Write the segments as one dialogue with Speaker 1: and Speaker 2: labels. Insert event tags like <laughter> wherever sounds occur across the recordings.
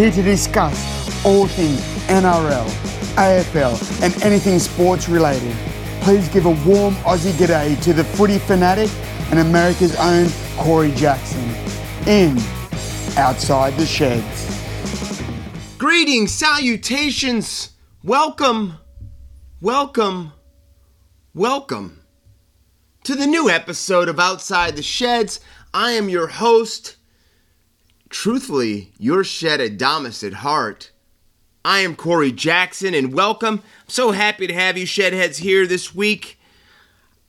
Speaker 1: here to discuss all things NRL, AFL, and anything sports related. Please give a warm Aussie g'day to the footy fanatic and America's own Corey Jackson in Outside the Sheds.
Speaker 2: Greetings, salutations, welcome, welcome, welcome to the new episode of Outside the Sheds. I am your host, truthfully, your shed Adamus at heart. I am Corey Jackson, and welcome. I'm so happy to have you, Shedheads, here this week.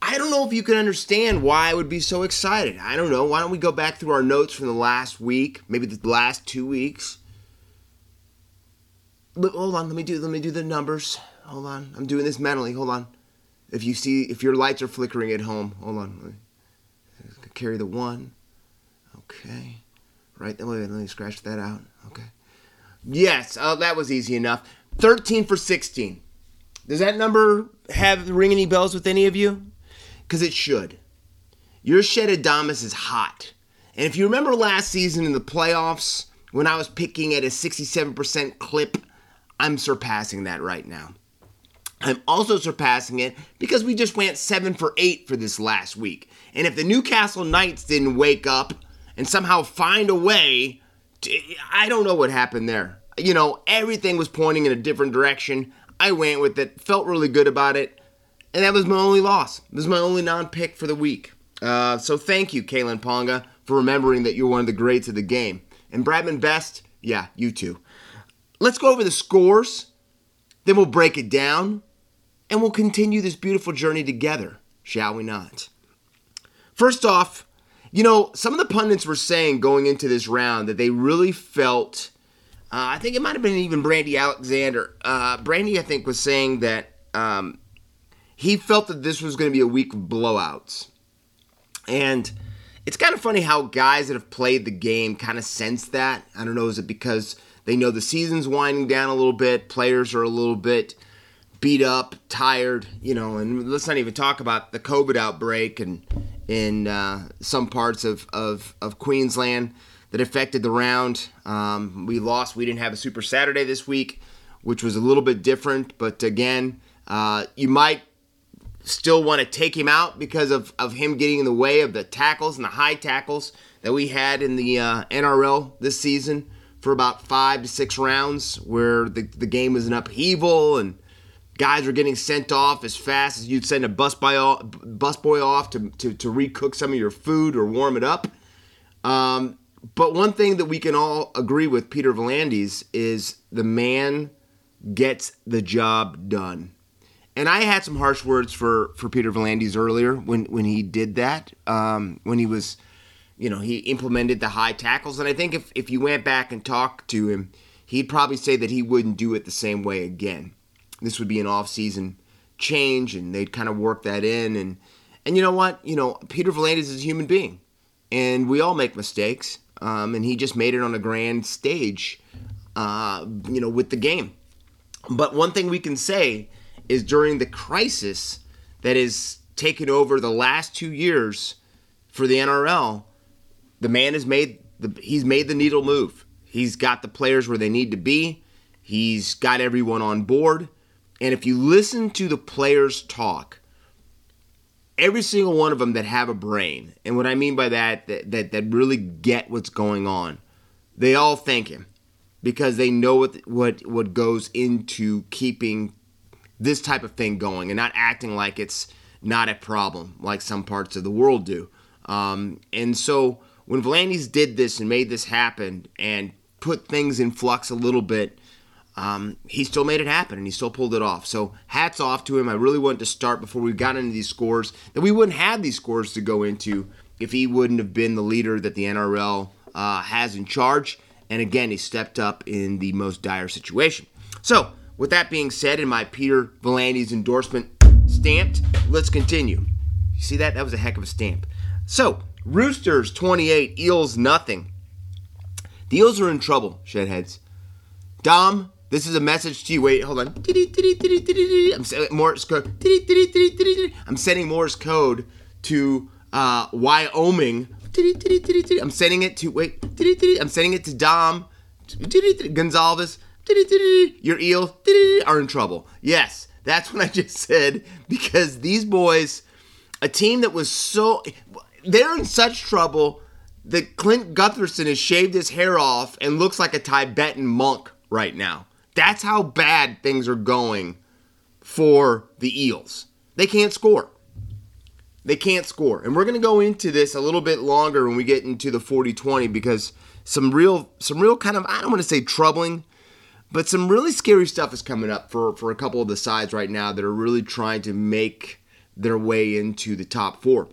Speaker 2: I don't know if you can understand why I would be so excited. I don't know. Why don't we go back through our notes from the last week, maybe the last two weeks? Look, hold on, let me do let me do the numbers. Hold on, I'm doing this mentally. Hold on. If you see if your lights are flickering at home, hold on. Carry the one. Okay. Right. Wait, let me scratch that out. Okay. Yes. Oh, that was easy enough. Thirteen for sixteen. Does that number have ring any bells with any of you? Because it should. Your shed Adamas is hot. And if you remember last season in the playoffs, when I was picking at a 67% clip, I'm surpassing that right now. I'm also surpassing it because we just went 7 for 8 for this last week. And if the Newcastle Knights didn't wake up and somehow find a way, to, I don't know what happened there. You know, everything was pointing in a different direction. I went with it, felt really good about it, and that was my only loss. It was my only non pick for the week. Uh, so thank you, Kalyn Ponga, for remembering that you're one of the greats of the game. And Bradman Best, yeah, you too. Let's go over the scores, then we'll break it down, and we'll continue this beautiful journey together, shall we not? First off, you know, some of the pundits were saying going into this round that they really felt. Uh, I think it might have been even Brandy Alexander. Uh, Brandy, I think, was saying that um, he felt that this was going to be a week of blowouts. And it's kind of funny how guys that have played the game kind of sense that. I don't know, is it because they know the season's winding down a little bit, players are a little bit beat up, tired, you know, and let's not even talk about the COVID outbreak and in uh, some parts of, of, of Queensland that affected the round. Um, we lost. We didn't have a Super Saturday this week, which was a little bit different. But again, uh, you might still want to take him out because of, of him getting in the way of the tackles and the high tackles that we had in the uh, NRL this season for about five to six rounds, where the, the game was an upheaval and guys were getting sent off as fast as you'd send a bus boy off, bus boy off to, to, to recook some of your food or warm it up. Um, but one thing that we can all agree with Peter V'landys is the man gets the job done. And I had some harsh words for, for Peter V'landys earlier when, when he did that, um, when he was, you know, he implemented the high tackles. And I think if, if you went back and talked to him, he'd probably say that he wouldn't do it the same way again this would be an off-season change, and they'd kind of work that in. And and you know what? You know, Peter V'landys is a human being, and we all make mistakes. Um, and he just made it on a grand stage, uh, you know, with the game. But one thing we can say is during the crisis that has taken over the last two years for the NRL, the man has made the he's made the needle move. He's got the players where they need to be. He's got everyone on board. And if you listen to the players talk, every single one of them that have a brain, and what I mean by that, that, that, that really get what's going on, they all thank him because they know what, what, what goes into keeping this type of thing going and not acting like it's not a problem like some parts of the world do. Um, and so when V'landys did this and made this happen and put things in flux a little bit, um, he still made it happen and he still pulled it off. So hats off to him. I really wanted to start before we got into these scores that we wouldn't have these scores to go into if he wouldn't have been the leader that the NRL uh, has in charge. And again, he stepped up in the most dire situation. So with that being said, in my Peter V'landys endorsement stamped, let's continue. You see that? That was a heck of a stamp. So Roosters 28, Eels nothing. The Eels are in trouble, shedheads. Dom, this is a message to you. Wait, hold on. I'm sending Morse code. I'm sending Morse code to uh, Wyoming. I'm sending it to wait. I'm sending it to Dom Gonzalez, your Eels are in trouble. Yes, that's what I just said because these boys, a team that was so, they're in such trouble that Clint Gutherson has shaved his hair off and looks like a Tibetan monk right now. That's how bad things are going for the Eels. They can't score. They can't score. And we're going to go into this a little bit longer when we get into the 40-20 because some real some real kind of I don't want to say troubling, but some really scary stuff is coming up for for a couple of the sides right now that are really trying to make their way into the top 4.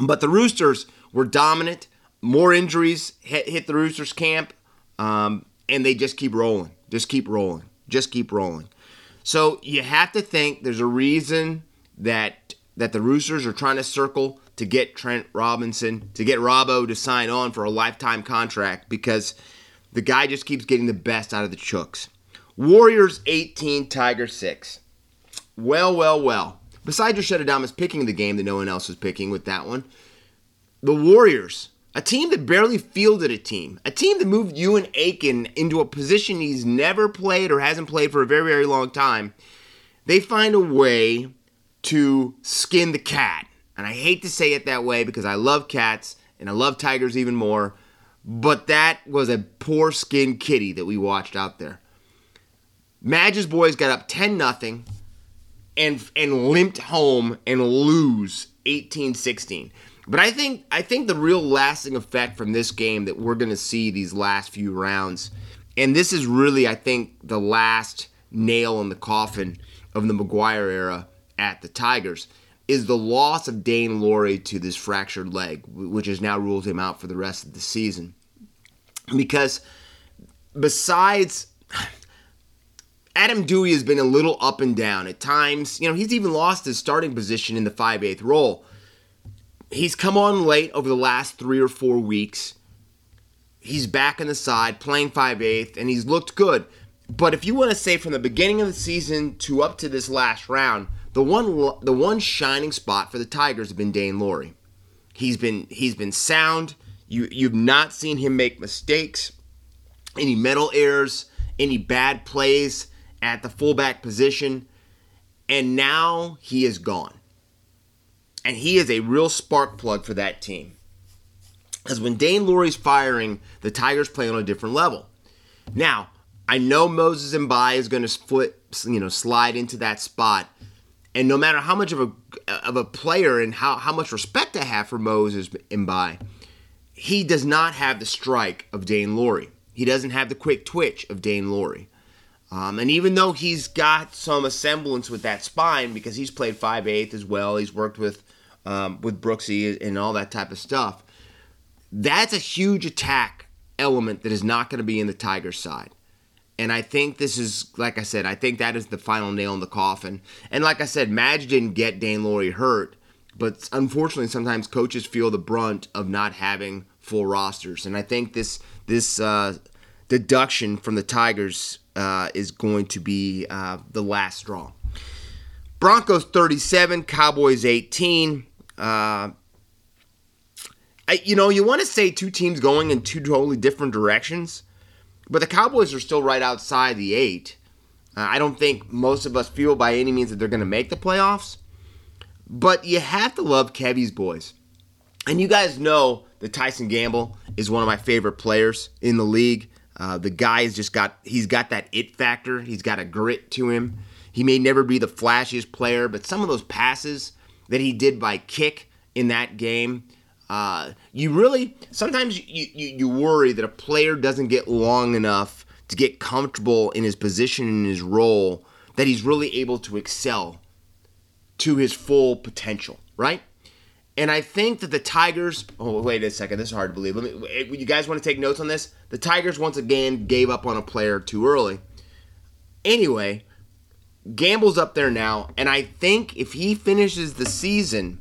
Speaker 2: But the Roosters were dominant. More injuries hit, hit the Roosters camp, um, and they just keep rolling. Just keep rolling. Just keep rolling. So you have to think there's a reason that that the Roosters are trying to circle to get Trent Robinson, to get Robbo to sign on for a lifetime contract because the guy just keeps getting the best out of the Chooks. Warriors 18, Tiger 6. Well, well, well. Besides your Shutadamas picking the game that no one else was picking with that one, the Warriors, a team that barely fielded a team, a team that moved Euan Aitken into a position he's never played or hasn't played for a very, very long time, they find a way to skin the cat. And I hate to say it that way because I love cats and I love tigers even more, but that was a poor skinned kitty that we watched out there. Madge's boys got up 10 nothing and and limped home and lose 18-16. But I think I think the real lasting effect from this game that we're going to see these last few rounds and this is really I think the last nail in the coffin of the Maguire era at the Tigers is the loss of Daine Laurie to this fractured leg, which has now ruled him out for the rest of the season. Because besides Adam Doueihi has been a little up and down at times. You know, he's even lost his starting position in the 5/8 role. He's come on late over the last 3 or 4 weeks. He's back in the side playing 5/8 and he's looked good. But if you want to say from the beginning of the season to up to this last round, the one the one shining spot for the Tigers has been Daine Laurie. He's been he's been sound. You you've not seen him make mistakes, any mental errors, any bad plays at the fullback position, and now he is gone. And he is a real spark plug for that team. Because when Daine Laurie's firing, the Tigers play on a different level. Now, I know Moses Mbye is going to split, you know, slide into that spot and no matter how much of a of a player and how, how much respect I have for Moses Mbye, he does not have the strike of Daine Laurie. He doesn't have the quick twitch of Daine Laurie. Um, and even though he's got some semblance with that spine because he's played 5'8 as well, he's worked with um, with Brooksy and all that type of stuff. That's a huge attack element that is not going to be in the Tigers side. And I think this is, like I said, I think that is the final nail in the coffin. And like I said, Madge didn't get Daine Laurie hurt, but unfortunately, sometimes coaches feel the brunt of not having full rosters. And I think this this uh, deduction from the Tigers uh, is going to be uh, the last straw. Broncos 37, Cowboys 18. Uh, I, you know, you want to say two teams going in two totally different directions but the Cowboys are still right outside the eight. Uh, I don't think most of us feel by any means that they're going to make the playoffs. But you have to love Kevy's boys. And you guys know that Tyson Gamble is one of my favorite players in the league. Uh, the guy has just got he's got that it factor. He's got a grit to him. He may never be the flashiest player, but some of those passes that he did by kick in that game uh, you really sometimes you, you, you worry that a player doesn't get long enough to get comfortable in his position in his role that he's really able to excel to his full potential, right? And I think that the Tigers. Oh, wait a second. This is hard to believe. Let me. Eh, you guys want to take notes on this? The Tigers once again gave up on a player too early. Anyway, Gamble's up there now, and I think if he finishes the season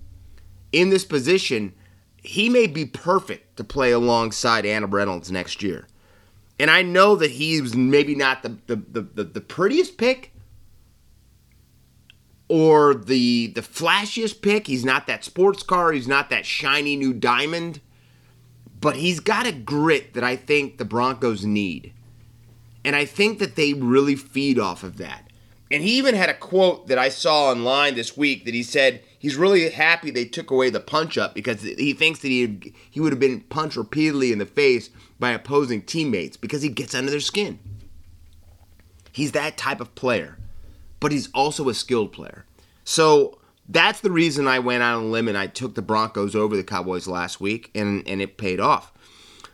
Speaker 2: in this position, he may be perfect to play alongside Adam Reynolds next year. And I know that he's maybe not the, the, the, the, the prettiest pick or the the flashiest pick. He's not that sports car, he's not that shiny new diamond, but he's got a grit that I think the Broncos need. And I think that they really feed off of that. And he even had a quote that I saw online this week that he said he's really happy they took away the punch up because he thinks that he he would have been punched repeatedly in the face by opposing teammates because he gets under their skin. He's that type of player, but he's also a skilled player. So that's the reason I went out on a limb and I took the Broncos over the Cowboys last week, and, and it paid off.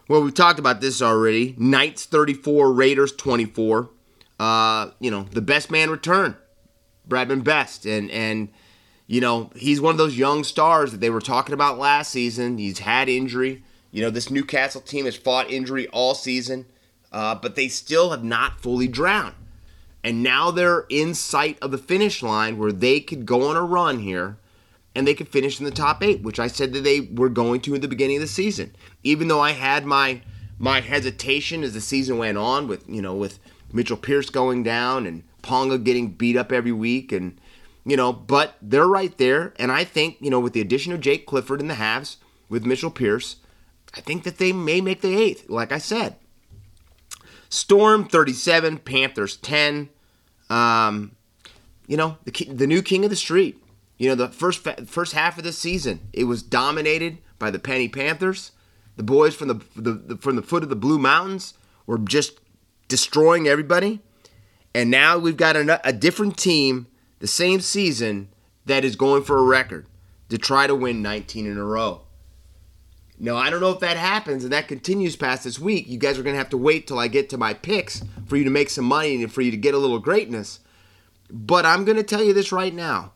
Speaker 2: Well, we've talked about this already. Knights 34, Raiders 24. Uh, you know, the best man return, Bradman Best. And, and, you know, he's one of those young stars that they were talking about last season. He's had injury. You know, this Newcastle team has fought injury all season, uh, but they still have not fully drowned. And now they're in sight of the finish line where they could go on a run here and they could finish in the top eight, which I said that they were going to in the beginning of the season. Even though I had my my hesitation as the season went on with you know with Mitchell Pearce going down and Ponga getting beat up every week and you know, but they're right there, and I think you know with the addition of Jake Clifford in the halves with Mitchell Pearce, I think that they may make the eighth. Like I said, Storm 37, Panthers 10. Um, you know, the the new king of the street. You know, the first first half of the season, it was dominated by the Penny Panthers. The boys from the, the, the from the foot of the Blue Mountains were just destroying everybody. And now we've got a, a different team, the same season, that is going for a record to try to win 19 in a row. Now, I don't know if that happens and that continues past this week. You guys are going to have to wait till I get to my picks for you to make some money and for you to get a little greatness. But I'm going to tell you this right now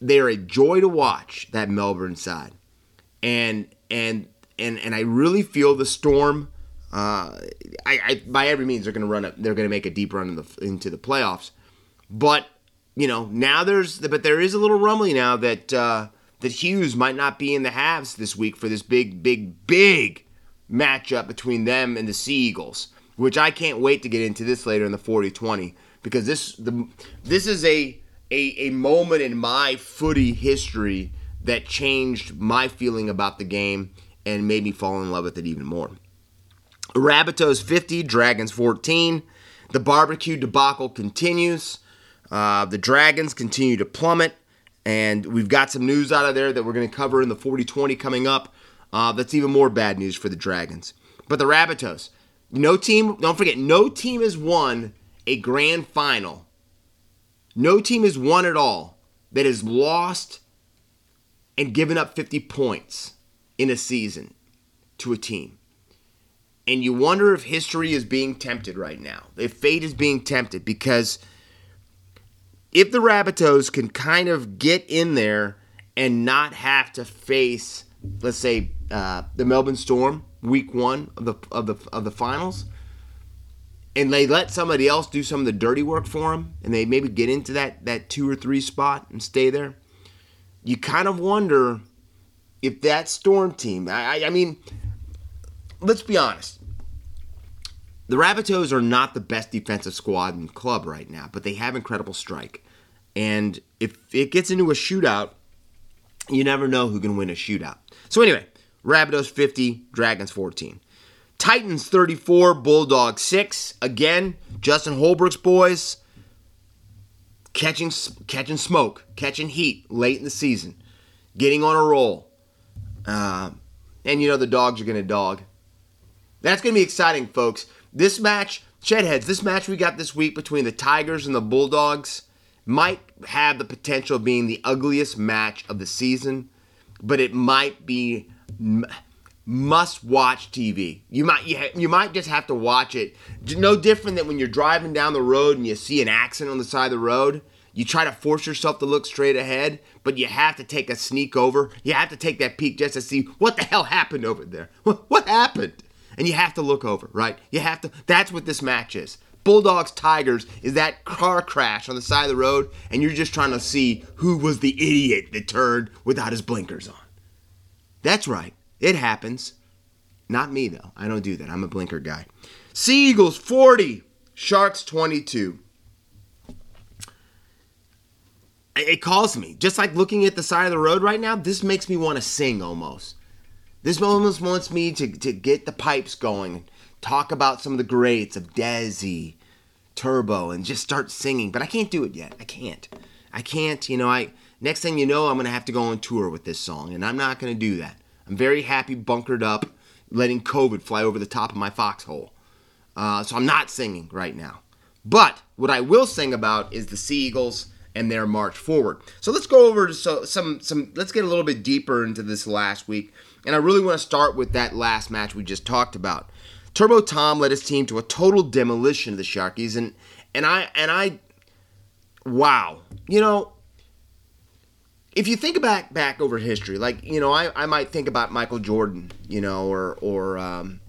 Speaker 2: they're a joy to watch that Melbourne side, and and and and I really feel the storm. Uh, I, I by every means they're going to run up. They're going to make a deep run in the, into the playoffs, but you know now there's but there is a little rumbling now that uh, that Hughes might not be in the halves this week for this big big big matchup between them and the Sea Eagles, which I can't wait to get into this later in the 40-20 because this the this is a a, a moment in my footy history that changed my feeling about the game and made me fall in love with it even more. Rabbitohs 50, Dragons 14. The barbecue debacle continues. Uh, the Dragons continue to plummet, and we've got some news out of there that we're going to cover in the 40 20 coming up. Uh, that's even more bad news for the Dragons. But the Rabbitohs, no team, don't forget, no team has won a grand final no team has won at all that has lost and given up 50 points in a season to a team. And you wonder if history is being tempted right now, if fate is being tempted, because if the Rabbitohs can kind of get in there and not have to face, let's say, uh, the Melbourne Storm week one of the of the of the finals, and they let somebody else do some of the dirty work for them, and they maybe get into that that two or three spot and stay there. You kind of wonder if that Storm team. I, I mean, let's be honest. The Rabbitohs are not the best defensive squad in the club right now, but they have incredible strike. And if it gets into a shootout, you never know who can win a shootout. So anyway, Rabbitohs 50, Dragons 14. Titans 34, Bulldogs 6. Again, Justin Holbrook's boys catching catching smoke, catching heat late in the season, getting on a roll. Uh, and you know the dogs are going to dog. That's going to be exciting, folks. This match, Shedheads, this match we got this week between the Tigers and the Bulldogs might have the potential of being the ugliest match of the season, but it might be must watch TV. You might you, ha- you might just have to watch it. No different than when you're driving down the road and you see an accident on the side of the road. You try to force yourself to look straight ahead, but you have to take a sneak over. You have to take that peek just to see what the hell happened over there. <laughs> What happened? And you have to look over, right? You have to. That's what this match is. Bulldogs Tigers is that car crash on the side of the road, and you're just trying to see who was the idiot that turned without his blinkers on. That's right. It happens. Not me, though. I don't do that. I'm a blinker guy. Sea Eagles 40, Sharks 22. It calls me. Just like looking at the side of the road right now, this makes me want to sing almost. This almost wants me to, to get the pipes going, talk about some of the greats of Desi, Turbo and just start singing, but I can't do it yet. I can't. I can't. You know, I next thing you know, I'm gonna have to go on tour with this song, and I'm not gonna do that. I'm very happy bunkered up, letting COVID fly over the top of my foxhole. Uh, so I'm not singing right now. But what I will sing about is the Seagulls and their march forward. So let's go over to so, some some. Let's get a little bit deeper into this last week, and I really want to start with that last match we just talked about. Turbo Tom led his team to a total demolition of the Sharkies, and and I and I, wow, you know, if you think back back over history, like you know, I, I might think about Michael Jordan, you know, or or um,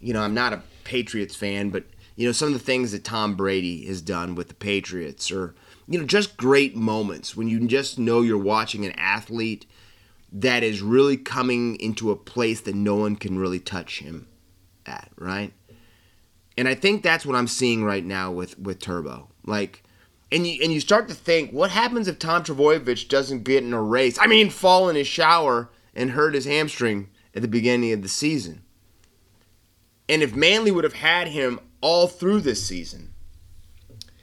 Speaker 2: you know, I'm not a Patriots fan, but you know, some of the things that Tom Brady has done with the Patriots, or you know, just great moments when you just know you're watching an athlete that is really coming into a place that no one can really touch him at, right? And I think that's what I'm seeing right now with with Turbo. Like and you and you start to think, what happens if Tom Trbojevic doesn't get in a race? I mean, fall in his shower and hurt his hamstring at the beginning of the season. And if Manly would have had him all through this season,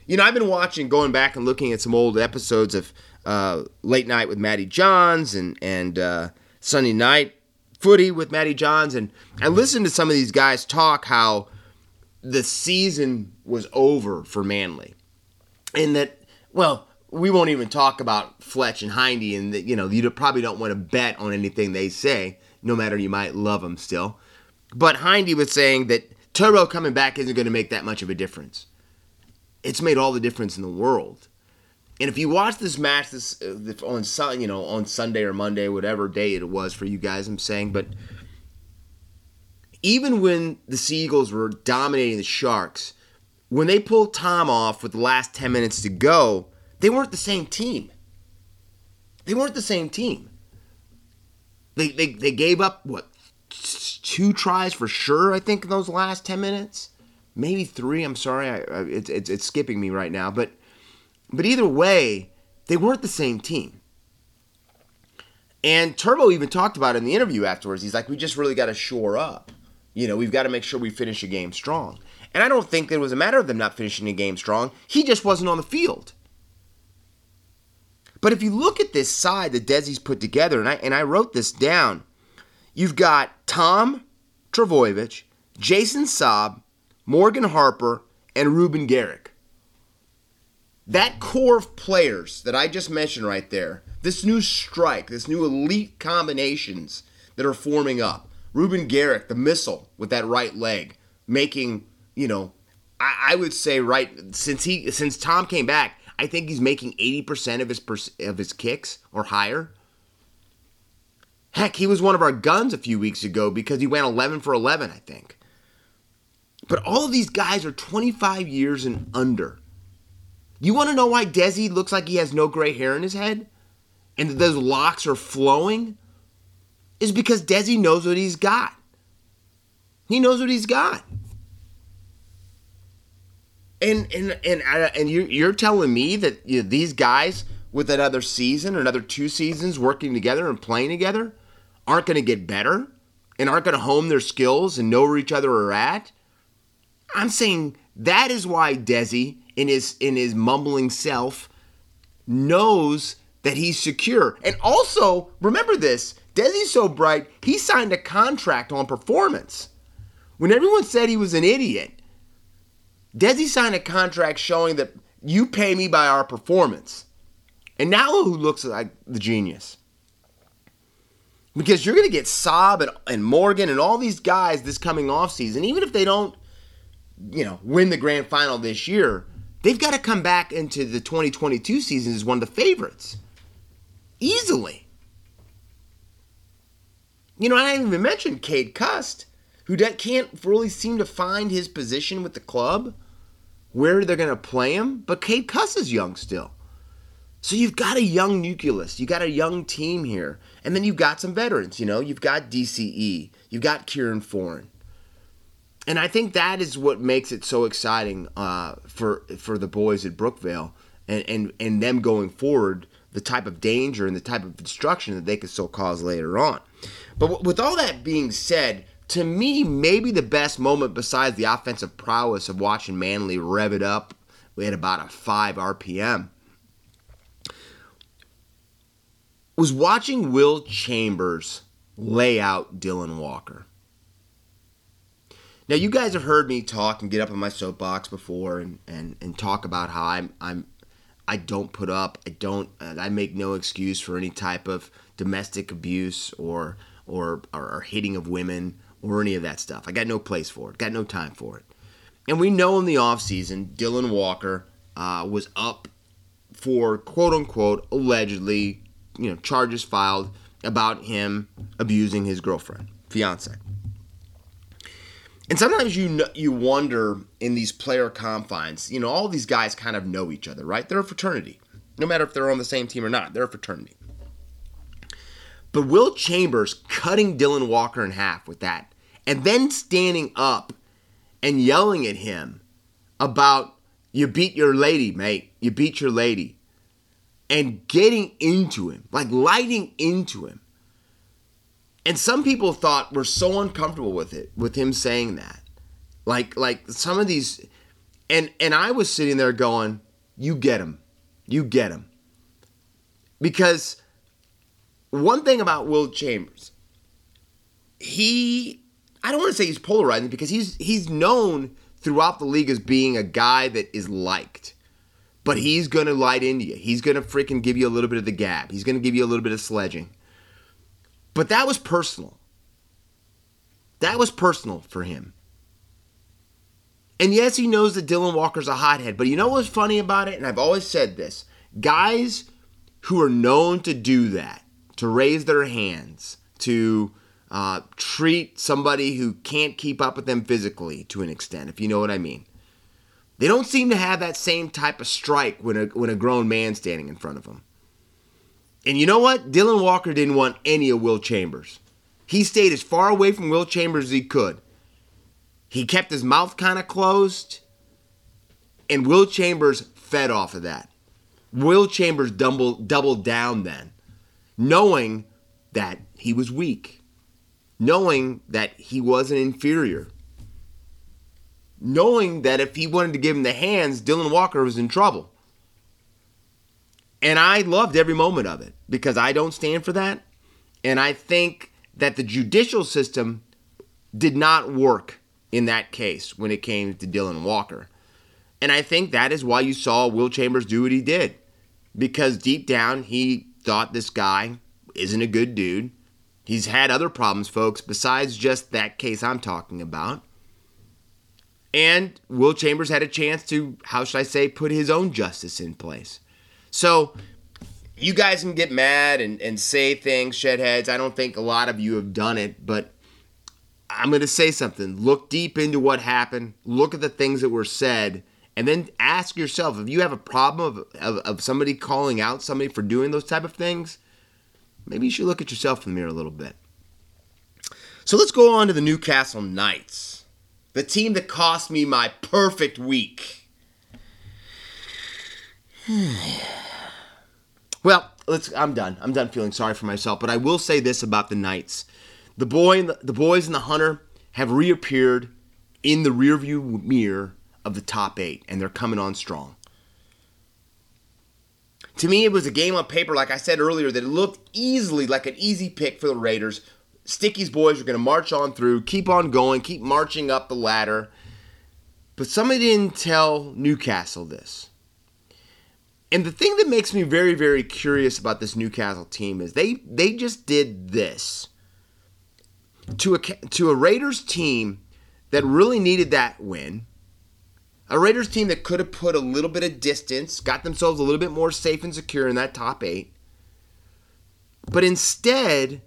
Speaker 2: you know, I've been watching, going back and looking at some old episodes of uh, Late Night with Matty Johns and and uh, Sunday Night Footy with Matty Johns, and I listened to some of these guys talk how the season was over for Manly, and that well, we won't even talk about Fletch and Hindy, and that you know you probably don't want to bet on anything they say, no matter you might love them still. But Hindy was saying that Turbo coming back isn't going to make that much of a difference it's made all the difference in the world. And if you watch this match this uh, on sun, you know, on Sunday or Monday, whatever day it was for you guys, I'm saying, but even when the Seagulls were dominating the Sharks, when they pulled Tom off with the last 10 minutes to go, they weren't the same team. They weren't the same team. They, they, they gave up, what, two tries for sure, I think, in those last 10 minutes? maybe three. I'm sorry, I, I, it's, it's it's skipping me right now, but but either way, they weren't the same team. And Turbo even talked about it in the interview afterwards. He's like, we just really got to shore up. You know, we've got to make sure we finish a game strong. And I don't think it was a matter of them not finishing a game strong. He just wasn't on the field. But if you look at this side that Desi's put together, and I and I wrote this down, you've got Tom Trbojevic, Jason Saab, Morgan Harper, and Reuben Garrick. That core of players that I just mentioned right there, this new strike, this new elite combinations that are forming up. Reuben Garrick, the missile with that right leg, making, you know, I, I would say right since he since Tom came back, I think he's making 80% of his of his kicks or higher. Heck, he was one of our guns a few weeks ago because he went 11 for 11, I think. But all of these guys are 25 years and under. You want to know why Desi looks like he has no gray hair in his head? And that those locks are flowing? Is because Desi knows what he's got. He knows what he's got. And and and and you're, you're telling me that you know, these guys with another season another two seasons working together and playing together aren't going to get better and aren't going to hone their skills and know where each other are at I'm saying that is why Desi, in his in his mumbling self, knows that he's secure. And also, remember this, Desi's so bright, he signed a contract on performance. When everyone said he was an idiot, Desi signed a contract showing that you pay me by our performance. And now who looks like the genius? Because you're going to get Saab and, and Morgan and all these guys this coming off season, even if they don't you know, win the grand final this year, they've got to come back into the 2022 season as one of the favorites. Easily. You know, I didn't even mention Cade Cust, who can't really seem to find his position with the club, where they're going to play him. But Cade Cust is young still. So you've got a young nucleus. You got a young team here. And then you've got some veterans, you know. You've got DCE. You've got Kieran Foran and I think that is what makes it so exciting uh, for for the boys at Brookvale and, and and them going forward. The type of danger and the type of destruction that they could still cause later on. But with all that being said, to me, maybe the best moment besides the offensive prowess of watching Manly rev it up had about a 5 RPM. Was watching Will Chambers lay out Dylan Walker. Now you guys have heard me talk and get up on my soapbox before and, and, and talk about how I'm I'm I don't put up I don't I make no excuse for any type of domestic abuse or or, or, hitting of women or any of that stuff. I got no place for it. Got no time for it. And we know in the offseason, Dylan Walker uh, was up for quote unquote allegedly, you know, charges filed about him abusing his girlfriend, fiance. And sometimes you know, you wonder in these player confines, you know, all these guys kind of know each other, right? They're a fraternity. No matter if they're on the same team or not, they're a fraternity. But Will Chambers cutting Dylan Walker in half with that, and then standing up and yelling at him about, you beat your lady, mate. You beat your lady. And getting into him, like lighting into him. And some people thought were so uncomfortable with it, with him saying that. Like, like some of these, and and I was sitting there going, "You get him, you get him," because one thing about Will Chambers, he I don't want to say he's polarizing because he's he's known throughout the league as being a guy that is liked. But he's gonna light into you. He's gonna freaking give you a little bit of the gab. He's gonna give you a little bit of sledging. But that was personal. That was personal for him. And yes, he knows that Dylan Walker's a hothead, but you know what's funny about it? And I've always said this guys who are known to do that to raise their hands, to uh, treat somebody who can't keep up with them physically to an extent, if you know what I mean. They don't seem to have that same type of strike when a, when a grown man's standing in front of them. And you know what? Dylan Walker didn't want any of Will Chambers. He stayed as far away from Will Chambers as he could. He kept his mouth kind of closed, and Will Chambers fed off of that. Will Chambers doubled, doubled down then knowing that he was weak, knowing that he was an inferior, knowing that if he wanted to give him the hands, Dylan Walker was in trouble. And I loved every moment of it because I don't stand for that. And I think that the judicial system did not work in that case when it came to Dylan Walker. And I think that is why you saw Will Chambers do what he did. Because deep down, he thought this guy isn't a good dude. He's had other problems, folks, besides just that case I'm talking about. And Will Chambers had a chance to, how should I say, put his own justice in place. So you guys can get mad and, and say things, shed heads. I don't think a lot of you have done it, but I'm going to say something. Look deep into what happened, look at the things that were said, and then ask yourself if you have a problem of, of, of somebody calling out somebody for doing those type of things maybe you should look at yourself in the mirror a little bit. So let's go on to the Newcastle Knights, the team that cost me my perfect week. <sighs> well, let's. I'm done. I'm done feeling sorry for myself, but I will say this about the Knights: the boy, the, the boys, and the hunter have reappeared in the rearview mirror of the top eight, and they're coming on strong. To me, it was a game on paper, like I said earlier, that looked easily like an easy pick for the Raiders. Sticky's boys are going to march on through, keep on going, keep marching up the ladder. But somebody didn't tell Newcastle this. And the thing that makes me very, very curious about this Newcastle team is they they just did this to a to a Raiders team that really needed that win a Raiders team that could have put a little bit of distance, got themselves a little bit more safe and secure in that top eight. But instead,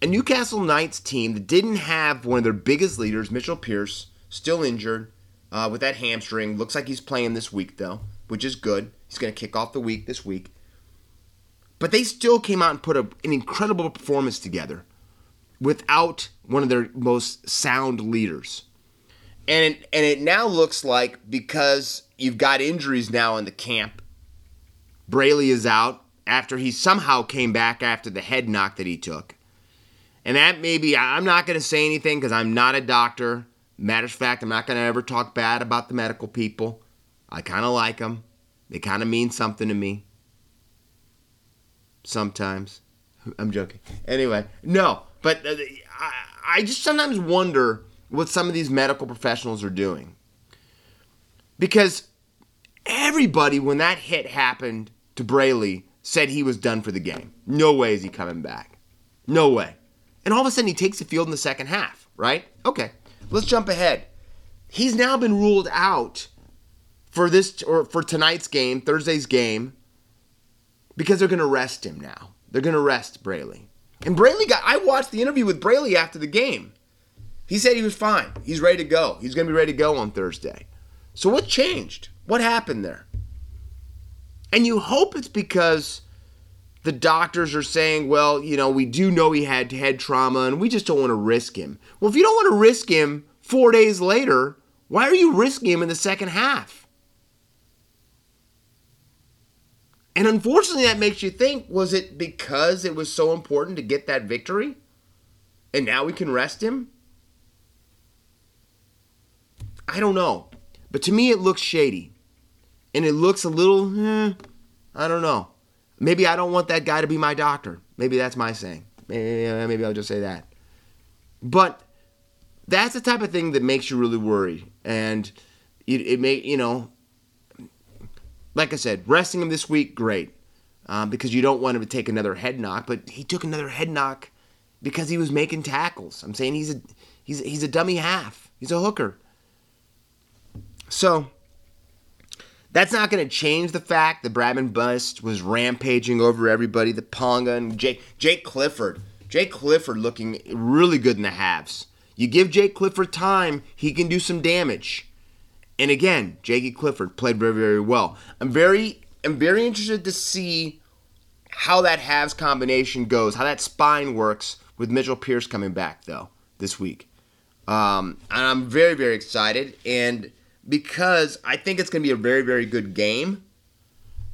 Speaker 2: a Newcastle Knights team that didn't have one of their biggest leaders, Mitchell Pearce, still injured uh, with that hamstring. Looks like he's playing this week, though, which is good. He's going to kick off the week this week. But they still came out and put a, an incredible performance together without one of their most sound leaders. And it, and it now looks like because you've got injuries now in the camp, Brailey is out after he somehow came back after the head knock that he took. And that maybe, I'm not going to say anything because I'm not a doctor. Matter of fact, I'm not going to ever talk bad about the medical people. I kind of like them. They kind of mean something to me. Sometimes. I'm joking. Anyway, no, but uh, I, I just sometimes wonder what some of these medical professionals are doing. Because everybody, when that hit happened to Brailey, said he was done for the game. No way is he coming back. No way. And all of a sudden, he takes the field in the second half, right? Okay, let's jump ahead. He's now been ruled out for this or for tonight's game, Thursday's game, because they're going to rest him now. They're going to rest Brailey. And Brailey got, I watched the interview with Brailey after the game. He said he was fine. He's ready to go. He's going to be ready to go on Thursday. So what changed? What happened there? And you hope it's because the doctors are saying, well, you know, we do know he had head trauma and we just don't want to risk him. Well, if you don't want to risk him four days later, why are you risking him in the second half? And unfortunately, that makes you think was it because it was so important to get that victory? And now we can rest him? I don't know. But to me, it looks shady. And it looks a little, eh, I don't know. Maybe I don't want that guy to be my doctor. Maybe that's my saying. Maybe, maybe I'll just say that. But that's the type of thing that makes you really worried. And it, it may, you know, like I said, resting him this week, great, um, because you don't want him to take another head knock. But he took another head knock because he was making tackles. I'm saying he's a he's he's a dummy half. He's a hooker. So that's not going to change the fact that Bradman Best was rampaging over everybody. The Ponga and Jake Jake Clifford. Jake Clifford looking really good in the halves. You give Jake Clifford time, he can do some damage. And again, Jakey Clifford played very, very well. I'm very, I'm very interested to see how that halves combination goes, how that spine works with Mitchell Pearce coming back though this week. Um, and I'm very, very excited, and because I think it's going to be a very, very good game.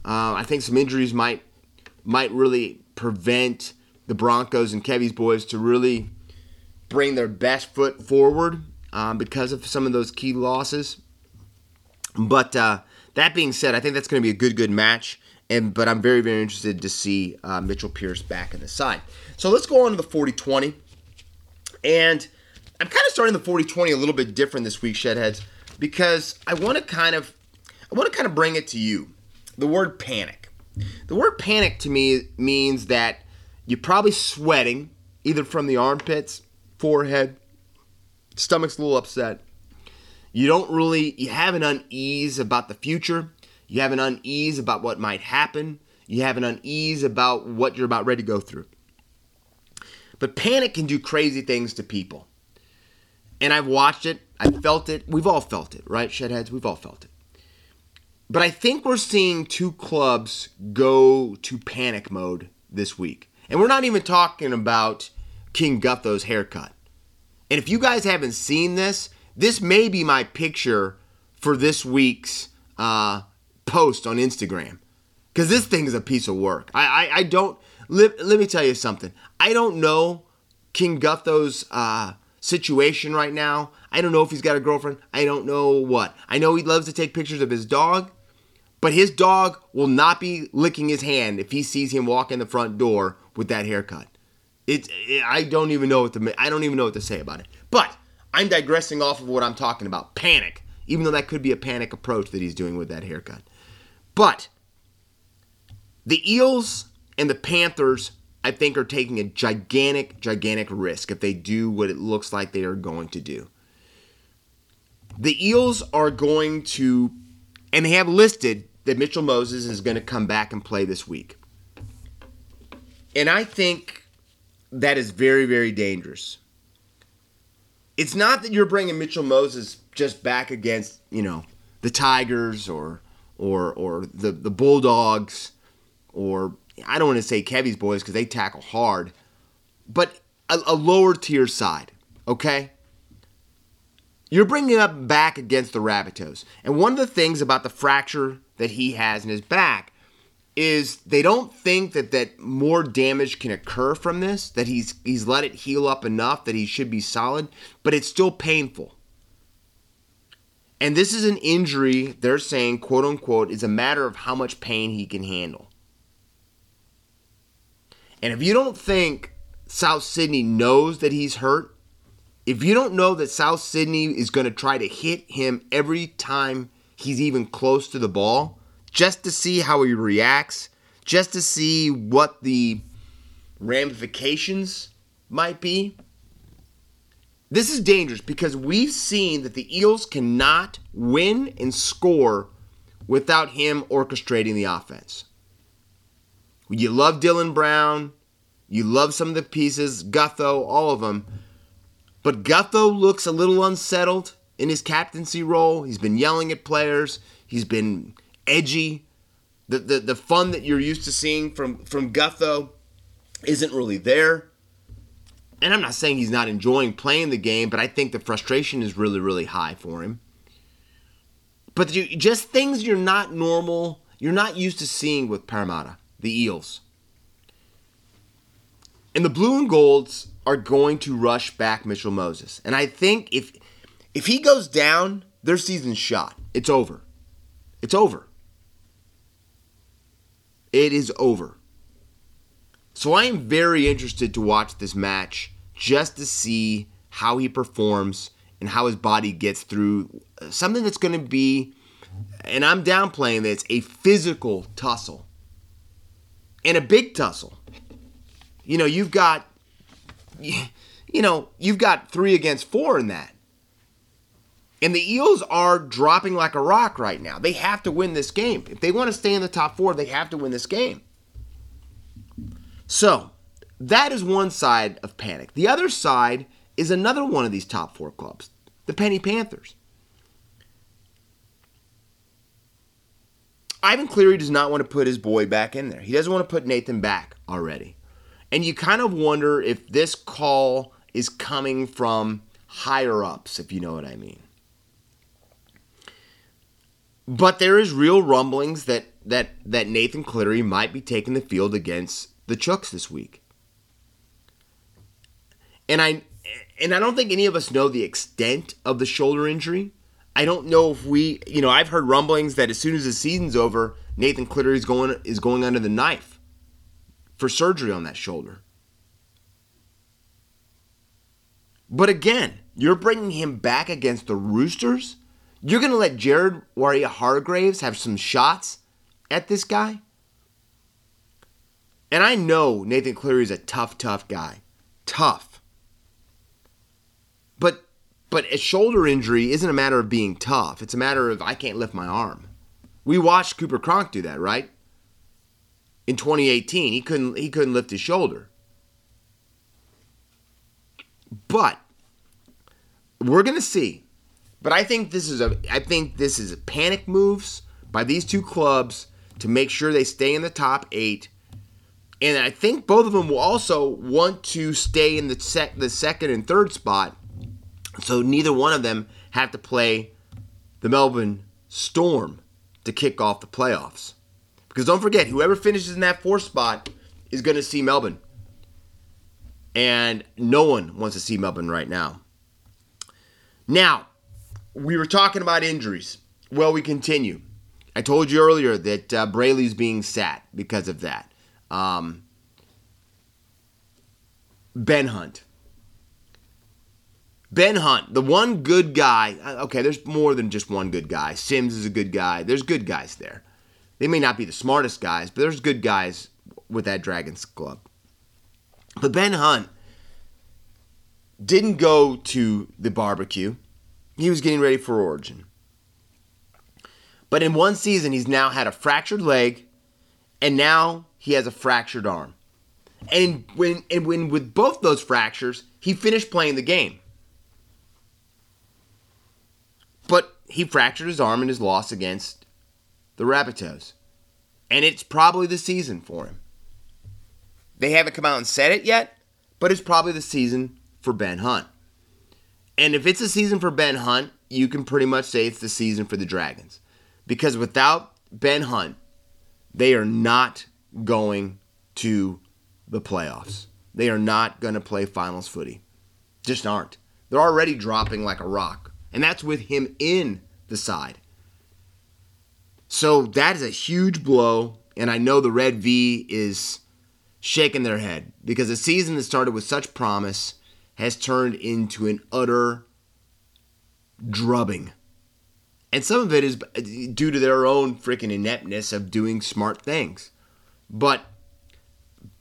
Speaker 2: Uh, I think some injuries might might really prevent the Broncos and Kevy's boys to really bring their best foot forward um, because of some of those key losses. But uh, that being said, I think that's going to be a good, good match. And but I'm very, very interested to see uh, Mitchell Pearce back in the side. So let's go on to the 40-20. And I'm kind of starting the 40-20 a little bit different this week, Shedheads, because I want to kind of I want to kind of bring it to you. The word panic. The word panic to me means that you're probably sweating either from the armpits, forehead, stomach's a little upset, you don't really you have an unease about the future. You have an unease about what might happen. You have an unease about what you're about ready to go through. But panic can do crazy things to people. And i've watched it. I've felt it. We've all felt it right shedheads? We've all felt it. But i think we're seeing two clubs go to panic mode this week. And we're not even talking about king gutho's haircut. And if you guys haven't seen this this may be my picture for this week's uh, post on Instagram because this thing is a piece of work. I, I, I don't, let, let me tell you something. I don't know King Gutho's uh, situation right now. I don't know if he's got a girlfriend. I don't know what. I know he loves to take pictures of his dog, but his dog will not be licking his hand if he sees him walk in the front door with that haircut. It's it, I don't even know what to I don't even know what to say about it. But I'm digressing off of what I'm talking about panic, even though that could be a panic approach that he's doing with that haircut. But the Eels and the Panthers, I think, are taking a gigantic, gigantic risk if they do what it looks like they are going to do. The Eels are going to, and they have listed that Mitchell Moses is going to come back and play this week. And I think that is very, very dangerous it's not that you're bringing Mitchell Moses just back against you know the Tigers or or or the the Bulldogs or I don't want to say Kevy's boys because they tackle hard, but a, a lower tier side. Okay, you're bringing up back against the Rabbitohs, and one of the things about the fracture that he has in his back is they don't think that that more damage can occur from this that he's he's let it heal up enough that he should be solid but it's still painful And this is an injury, they're saying, quote unquote, is a matter of how much pain he can handle. And if you don't think South Sydney knows that he's hurt, if you don't know that South Sydney is going to try to hit him every time he's even close to the ball, just to see how he reacts, just to see what the ramifications might be, this is dangerous because we've seen that the Eels cannot win and score without him orchestrating the offense. You love Dylan Brown, you love some of the pieces, Gutho, all of them. But Gutho looks a little unsettled in his captaincy role. He's been yelling at players, he's been edgy. The, the, the fun that you're used to seeing from, from Gutho isn't really there and I'm not saying he's not enjoying playing the game, but I think the frustration is really, really high for him. But you, just things you're not normal, you're not used to seeing with Parramatta, the Eels. And the Blue and Golds are going to rush back Mitchell Moses. And I think if if he goes down, their season's shot. It's over. It's over. It is over. So I am very interested to watch this match just to see how he performs and how his body gets through uh, something that's going to be, and I'm downplaying this, a physical tussle and a big tussle. You know, you've got, <laughs> you know, you've got three against four in that. And the Eels are dropping like a rock right now. They have to win this game. If they want to stay in the top four, they have to win this game. So, that is one side of panic. The other side is another one of these top four clubs, the Penny Panthers. Ivan Cleary does not want to put his boy back in there. He doesn't want to put Nathan back already. And you kind of wonder if this call is coming from higher ups, if you know what I mean. But there is real rumblings that that that Nathan Cleary might be taking the field against the Chooks this week. And I and I don't think any of us know the extent of the shoulder injury. I don't know if we, you know, I've heard rumblings that as soon as the season's over, Nathan Cleary is going is going under the knife for surgery on that shoulder. But again, you're bringing him back against the Roosters. You're going to let Jared Waerea-Hargreaves have some shots at this guy? And I know Nathan Cleary is a tough, tough guy. Tough. But but a shoulder injury isn't a matter of being tough. It's a matter of I can't lift my arm. We watched Cooper Cronk do that, right? In 2018, he couldn't he couldn't lift his shoulder. But we're going to see. But I think this is a I think this is panic moves by these two clubs to make sure they stay in the top 8 and I think both of them will also want to stay in the sec- the second and third spot, so neither one of them have to play the Melbourne Storm to kick off the playoffs. Because don't forget, whoever finishes in that fourth spot is going to see Melbourne, and no one wants to see Melbourne right now. Now, we were talking about injuries. Well, we continue. I told you earlier that uh, Brailey's being sat because of that. Um, ben Hunt. Ben Hunt, the one good guy. Uh, okay, there's more than just one good guy. Sims is a good guy. There's good guys there. They may not be the smartest guys, but there's good guys with that Dragons club. But Ben Hunt didn't go to the barbecue. He was getting ready for Origin. But in one season, he's now had a fractured leg, and now he has a fractured arm. And when and when with both those fractures, he finished playing the game. But he fractured his arm in his loss against the Rabbitohs. And it's probably the season for him. They haven't come out and said it yet, but it's probably the season for Ben Hunt. And if it's a season for Ben Hunt, you can pretty much say it's the season for the Dragons. Because without Ben Hunt, they are not going to the playoffs. They are not going to play finals footy. Just aren't. They're already dropping like a rock. And that's with him in the side. So that is a huge blow, and I know the Red V is shaking their head because a season that started with such promise has turned into an utter drubbing. And some of it is due to their own freaking ineptness of doing smart things. But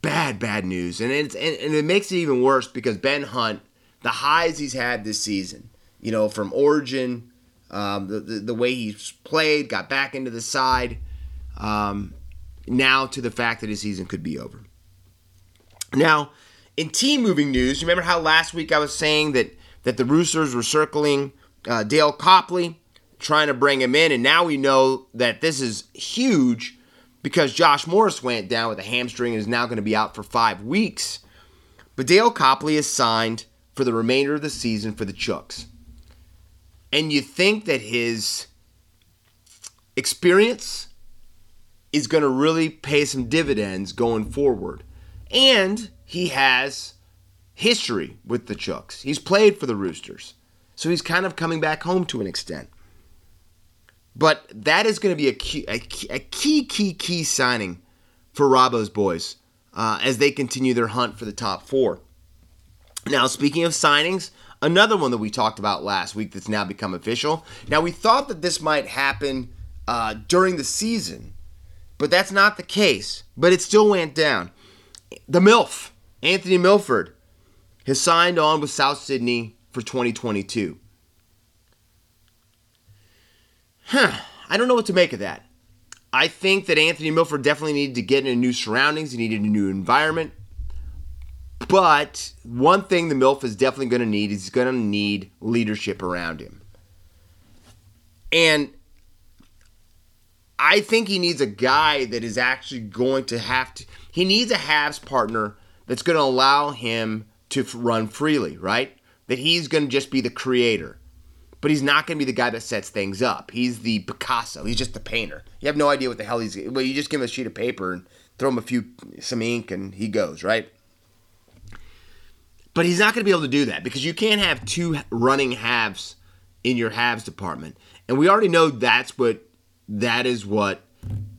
Speaker 2: bad, bad news. And, it's, and, and it makes it even worse because Ben Hunt, the highs he's had this season, you know, from origin, um, the, the, the, way he's played, got back into the side, um, now to the fact that his season could be over. Now, in team moving news, remember how last week I was saying that, that the Roosters were circling uh, Dale Copley, trying to bring him in, and now we know that this is huge because Josh Morris went down with a hamstring and is now going to be out for five weeks. But Dale Copley is signed for the remainder of the season for the Chooks. And you think that his experience is going to really pay some dividends going forward. And he has history with the Chooks. He's played for the Roosters. So he's kind of coming back home to an extent. But that is going to be a key, a key, a key, key, key signing for Robbo's boys uh, as they continue their hunt for the top four. Now, speaking of signings, another one that we talked about last week that's now become official. Now, we thought that this might happen uh, during the season, but that's not the case. But it still went down. The MILF, Anthony Milford, has signed on with South Sydney for 2022. Huh, I don't know what to make of that. I think that Anthony Milford definitely needed to get into new surroundings, he needed a new environment. But one thing the MILF is definitely going to need is he's going to need leadership around him. And I think he needs a guy that is actually going to have to, he needs a halves partner that's going to allow him to run freely, right? That he's going to just be the creator. But he's not going to be the guy that sets things up. He's the Picasso. He's just the painter. You have no idea what the hell he's. Well, you just give him a sheet of paper and throw him a few some ink, and he goes right. But he's not going to be able to do that because you can't have two running halves in your halves department, and we already know that's what that is what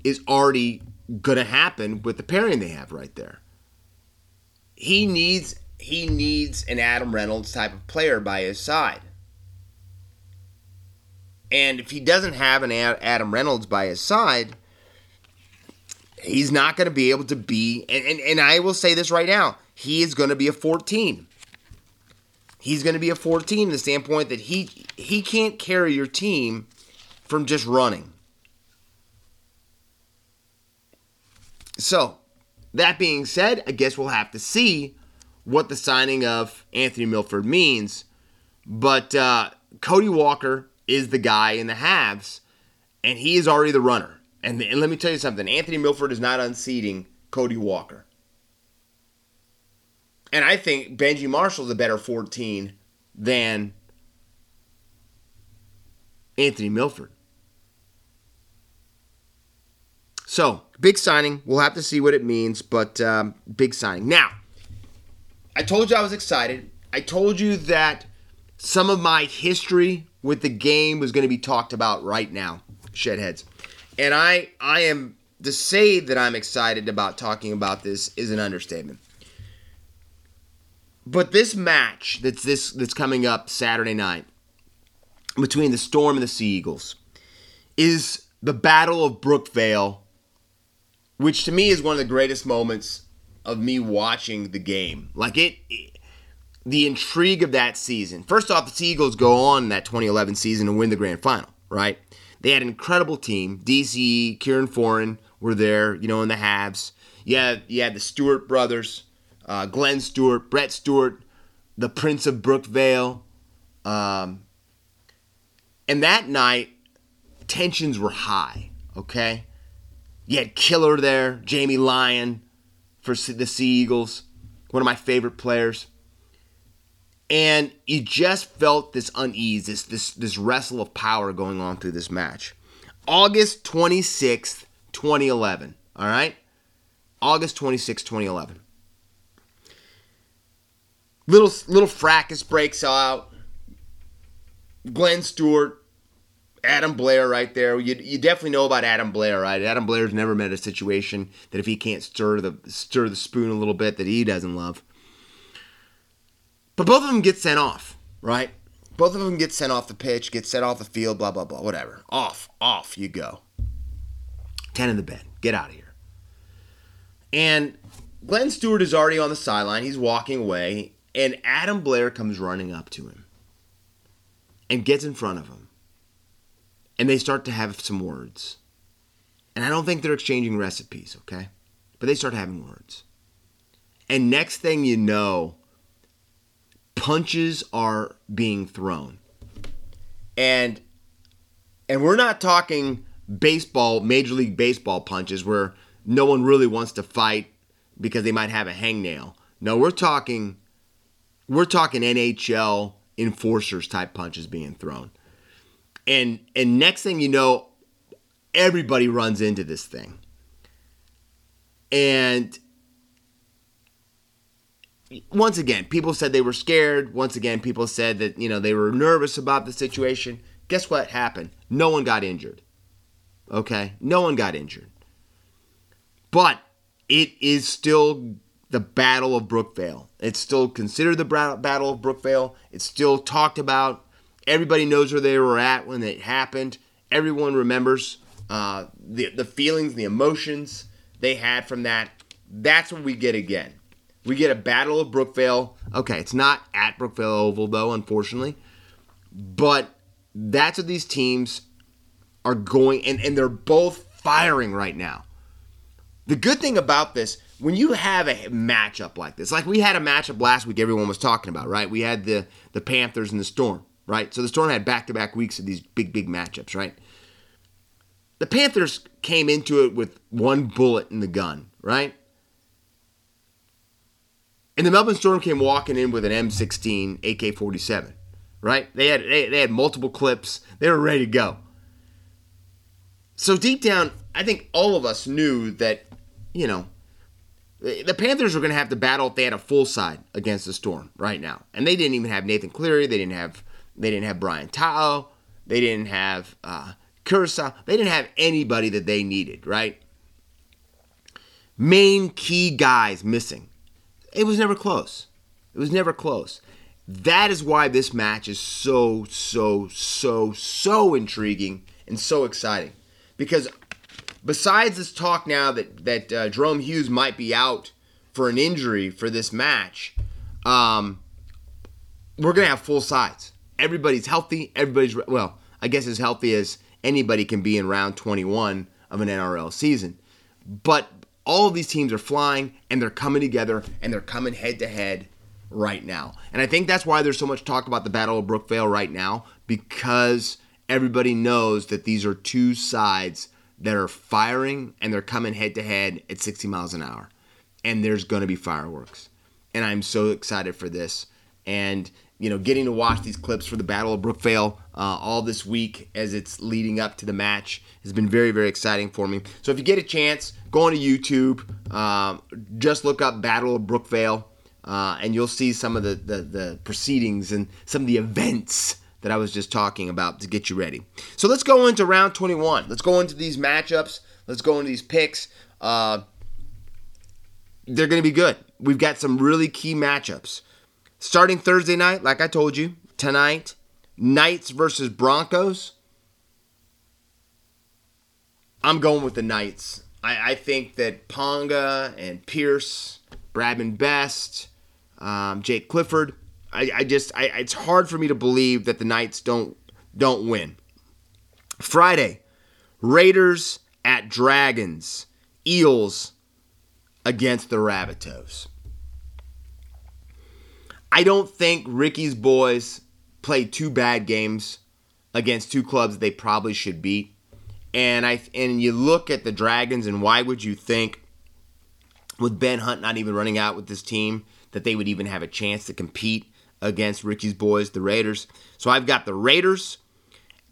Speaker 2: is already going to happen with the pairing they have right there. He needs he needs an Adam Reynolds type of player by his side. And if he doesn't have an Adam Reynolds by his side, he's not going to be able to be. And, and, and I will say this right now he is going to be a 14. He's going to be a 14 in the standpoint that he he can't carry your team from just running. So, that being said, I guess we'll have to see what the signing of Anthony Milford means. But uh, Cody Walker is the guy in the halves, and he is already the runner. And, and let me tell you something Anthony Milford is not unseating Cody Walker. And I think Benji Marshall's a better 14 than Anthony Milford. So, big signing. We'll have to see what it means, but um, big signing. Now, I told you I was excited. I told you that some of my history with the game was going to be talked about right now, shedheads. And I I am to say that I'm excited about talking about this is an understatement. But this match that's this that's coming up Saturday night between the Storm and the Sea Eagles is the Battle of Brookvale, which to me is one of the greatest moments of me watching the game. Like it, it the intrigue of that season. First off, the Eagles go on that 2011 season and win the grand final, right? They had an incredible team. DCE, Kieran Foran were there, you know, in the halves. You had, you had the Stewart brothers, uh, Glenn Stewart, Brett Stewart, the Prince of Brookvale. Um, and that night, tensions were high, okay? You had Killer there, Jamie Lyon for the Sea Eagles, one of my favorite players and you just felt this unease, this this this wrestle of power going on through this match. August 26th, 2011. All right? August 26th, 2011. Little little fracas breaks out. Glenn Stewart Adam Blair right there. You, you definitely know about Adam Blair, right? Adam Blair's never met a situation that if he can't stir the stir the spoon a little bit that he doesn't love. But both of them get sent off, right? Both of them get sent off the pitch, get sent off the field, blah blah blah, whatever. Off, off you go. Ten in the bed. Get out of here. And Glenn Stewart is already on the sideline. He's walking away, and Adam Blair comes running up to him and gets in front of him and they start to have some words. And I don't think they're exchanging recipes, okay? But they start having words. And next thing you know, punches are being thrown. And and we're not talking baseball, major league baseball punches where no one really wants to fight because they might have a hangnail. No, we're talking we're talking NHL enforcers type punches being thrown and and next thing you know everybody runs into this thing. And once again people said they were scared. Once again people said that you know they were nervous about the situation. Guess what happened? No one got injured. Okay? No one got injured. But it is still the battle of brookvale. It's still considered the battle of brookvale. It's still talked about Everybody knows where they were at when it happened. Everyone remembers uh, the the feelings, the emotions they had from that. That's what we get again. We get a battle of Brookvale. Okay, it's not at Brookvale Oval though, unfortunately, but that's what these teams are going, and and they're both firing right now. The good thing about this, when you have a matchup like this, like we had a matchup last week, everyone was talking about, right? We had the the Panthers and the Storm right? So the Storm had back to back weeks of these big, big matchups, right? The Panthers came into it with one bullet in the gun, right? And the Melbourne Storm came walking in with an M16 AK 47, right? They had, they, they had multiple clips, they were ready to go. So deep down, I think all of us knew that, you know, the Panthers were going to have to battle if they had a full side against the Storm right now. And they didn't even have Nathan Cleary. They didn't have they didn't have Brian To'o. They didn't have uh, Kursa. They didn't have anybody that they needed, right? Main key guys missing. It was never close. It was never close. That is why this match is so, so, so, so intriguing and so exciting. Because besides this talk now that that uh, Jahrome Hughes might be out for an injury for this match, um, we're gonna have full sides everybody's healthy. Everybody's well, I guess as healthy as anybody can be in round 21 of an NRL season. But all of these teams are flying and they're coming together and they're coming head to head right now. And I think that's why there's so much talk about the Battle of Brookvale right now because everybody knows that these are two sides that are firing and they're coming head to head at 60 miles an hour. And there's going to be fireworks. And I'm so excited for this. And you know, getting to watch these clips for the Battle of Brookvale uh, all this week as it's leading up to the match has been very, very exciting for me. So if you get a chance, go on to YouTube, um, just look up Battle of Brookvale, uh, and you'll see some of the, the, the proceedings and some of the events that I was just talking about to get you ready. So let's go into round 21. Let's go into these matchups. Let's go into these picks. Uh, they're going to be good. We've got some really key matchups. Starting Thursday night, like I told you, tonight, Knights versus Broncos. I'm going with the Knights. I, I think that Ponga and Pearce, Bradman Best, um, Jake Clifford. I, I just I, it's hard for me to believe that the Knights don't don't win. Friday, Raiders at Dragons, Eels against the Rabbitohs. I don't think Ricky's boys played two bad games against two clubs they probably should beat. And I and you look at the Dragons and why would you think with Ben Hunt not even running out with this team that they would even have a chance to compete against Ricky's boys, the Raiders. So I've got the Raiders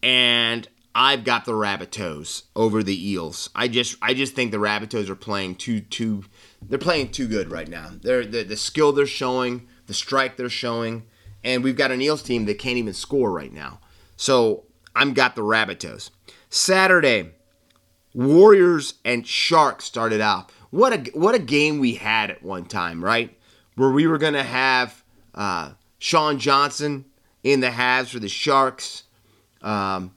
Speaker 2: and I've got the Rabbitohs over the Eels. I just I just think the Rabbitohs are playing too too they're playing too good right now. They're the, the skill they're showing the strike they're showing, and we've got an Eels team that can't even score right now. So I'm got the Rabbitohs. Saturday, Warriors and Sharks started out. What a what a game we had at one time, right? Where we were gonna have uh, Shaun Johnson in the halves for the Sharks, um,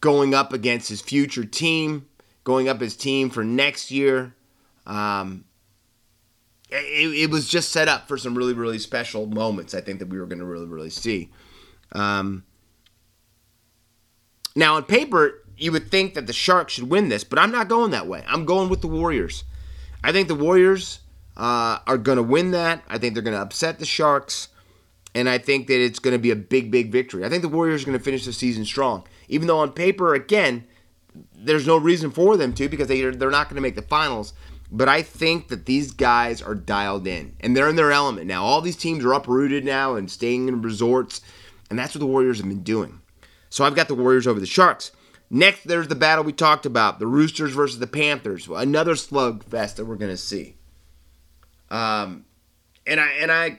Speaker 2: going up against his future team, going up his team for next year. Um, it, it, was just set up for some really, really special moments. I think that we were going to really, really see. Um, now, on paper, you would think that the Sharks should win this, but I'm not going that way. I'm going with the Warriors. I think the Warriors uh, are going to win that. I think they're going to upset the Sharks, and I think that it's going to be a big, big victory. I think the Warriors are going to finish the season strong, even though on paper, again, there's no reason for them to because they they're not going to make the finals. But I think that these guys are dialed in and they're in their element now. All these teams are uprooted now and staying in resorts, and that's what the Warriors have been doing. So I've got the Warriors over the Sharks. Next, there's the battle we talked about the Roosters versus the Panthers. Another slugfest that we're going to see. Um, and I, and I,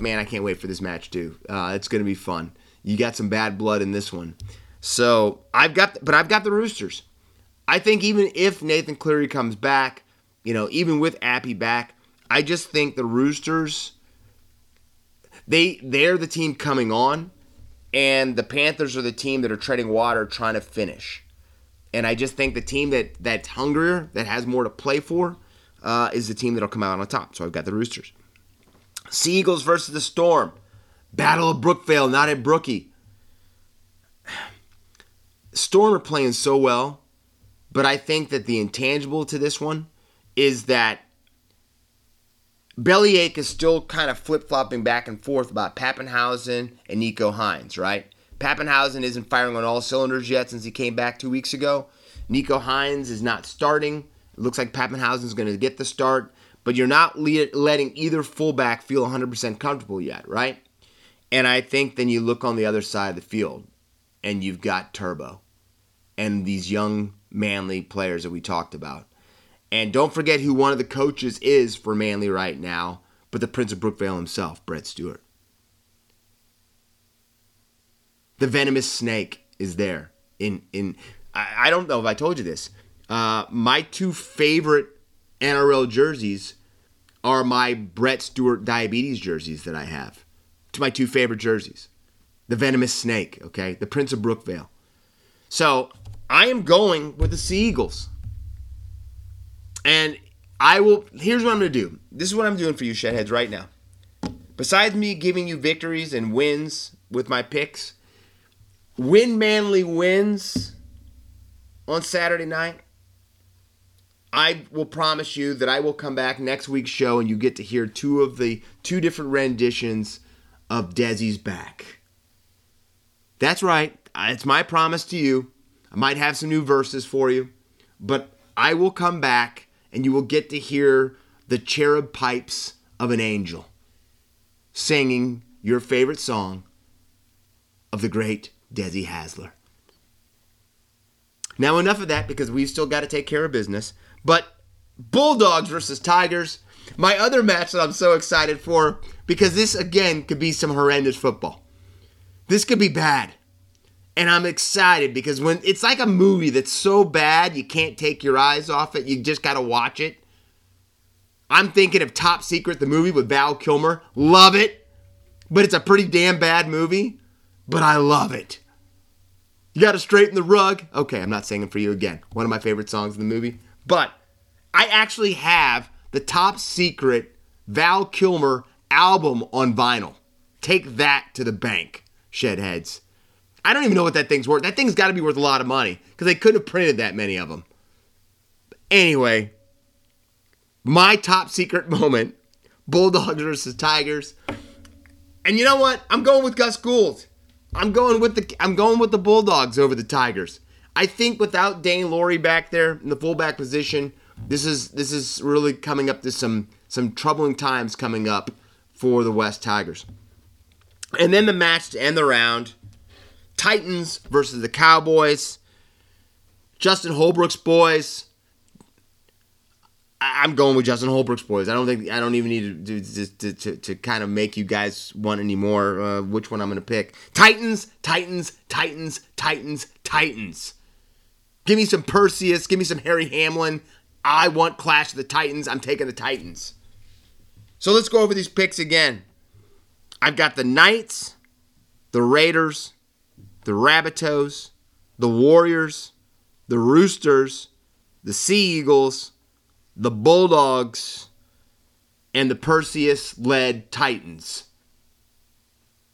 Speaker 2: man, I can't wait for this match too. Uh, it's to be fun. You got some bad blood in this one. So I've got, but I've got the Roosters. I think even if Nathan Cleary comes back, you know, even with Api back, I just think the Roosters, they they're the team coming on, and the Panthers are the team that are treading water, trying to finish. And I just think the team that that's hungrier, that has more to play for, uh, is the team that'll come out on top. So I've got the Roosters. Seagulls versus the Storm. Battle of Brookvale, not at Brookie. Storm are playing so well, but I think that the intangible to this one is that Bellyache is still kind of flip flopping back and forth about Papenhuyzen and Nicho Hynes, right? Papenhuyzen isn't firing on all cylinders yet since he came back two weeks ago. Nicho Hynes is not starting. It looks like Papenhuyzen is going to get the start, but you're not le- letting either fullback feel 100% comfortable yet, right? And I think then you look on the other side of the field and you've got Turbo and these young Manly players that we talked about. And don't forget who one of the coaches is for Manly right now, but the Prince of Brookvale himself, Brett Stewart. The venomous snake is there. In in I, I don't know if I told you this. Uh, my two favorite NRL jerseys are my Brett Stewart diabetes jerseys that I have. To my two favorite jerseys. The venomous snake, okay? The Prince of Brookvale. So I am going with the Sea Eagles. And I will, here's what I'm going to do. This is what I'm doing for you, Shedheads, right now. Besides me giving you victories and wins with my picks, win Manly wins on Saturday night. I will promise you that I will come back next week's show and you get to hear two of the two different renditions of Desi's back. That's right. It's my promise to you. I might have some new verses for you, but I will come back and you will get to hear the cherub pipes of an angel singing your favorite song of the great Desi Hasler. Now, enough of that because we've still got to take care of business. But Bulldogs versus Tigers, my other match that I'm so excited for because this again could be some horrendous football. This could be bad. And I'm excited because when it's like a movie that's so bad you can't take your eyes off it, you just got to watch it. I'm thinking of Top Secret, the movie with Val Kilmer. Love it. But it's a pretty damn bad movie, but I love it. You got to straighten the rug. Okay, I'm not singing for you again. One of my favorite songs in the movie. But I actually have the Top Secret Val Kilmer album on vinyl. Take that to the bank, shedheads. I don't even know what that thing's worth. That thing's got to be worth a lot of money because they couldn't have printed that many of them. Anyway, my top secret <laughs> moment Bulldogs versus Tigers. And you know what? I'm going with Gus Gould. I'm going with the I'm going with the Bulldogs over the Tigers. I think without Daine Laurie back there in the fullback position, this is this is really coming up to some some troubling times coming up for the West Tigers. And then the match to end the round Titans versus the Cowboys. Justin Holbrook's boys. I'm going with Justin Holbrook's boys. I don't think I don't even need to to, to, to, to kind of make you guys want anymore. Uh, which one I'm going to pick? Titans, Titans, Titans, Titans, Titans. Give me some Perseus. Give me some Harry Hamlin. I want Clash of the Titans. I'm taking the Titans. So let's go over these picks again. I've got the Knights, the Raiders, the Rabbitohs, the Warriors, the Roosters, the Sea Eagles, the Bulldogs, and the Perseus led Titans.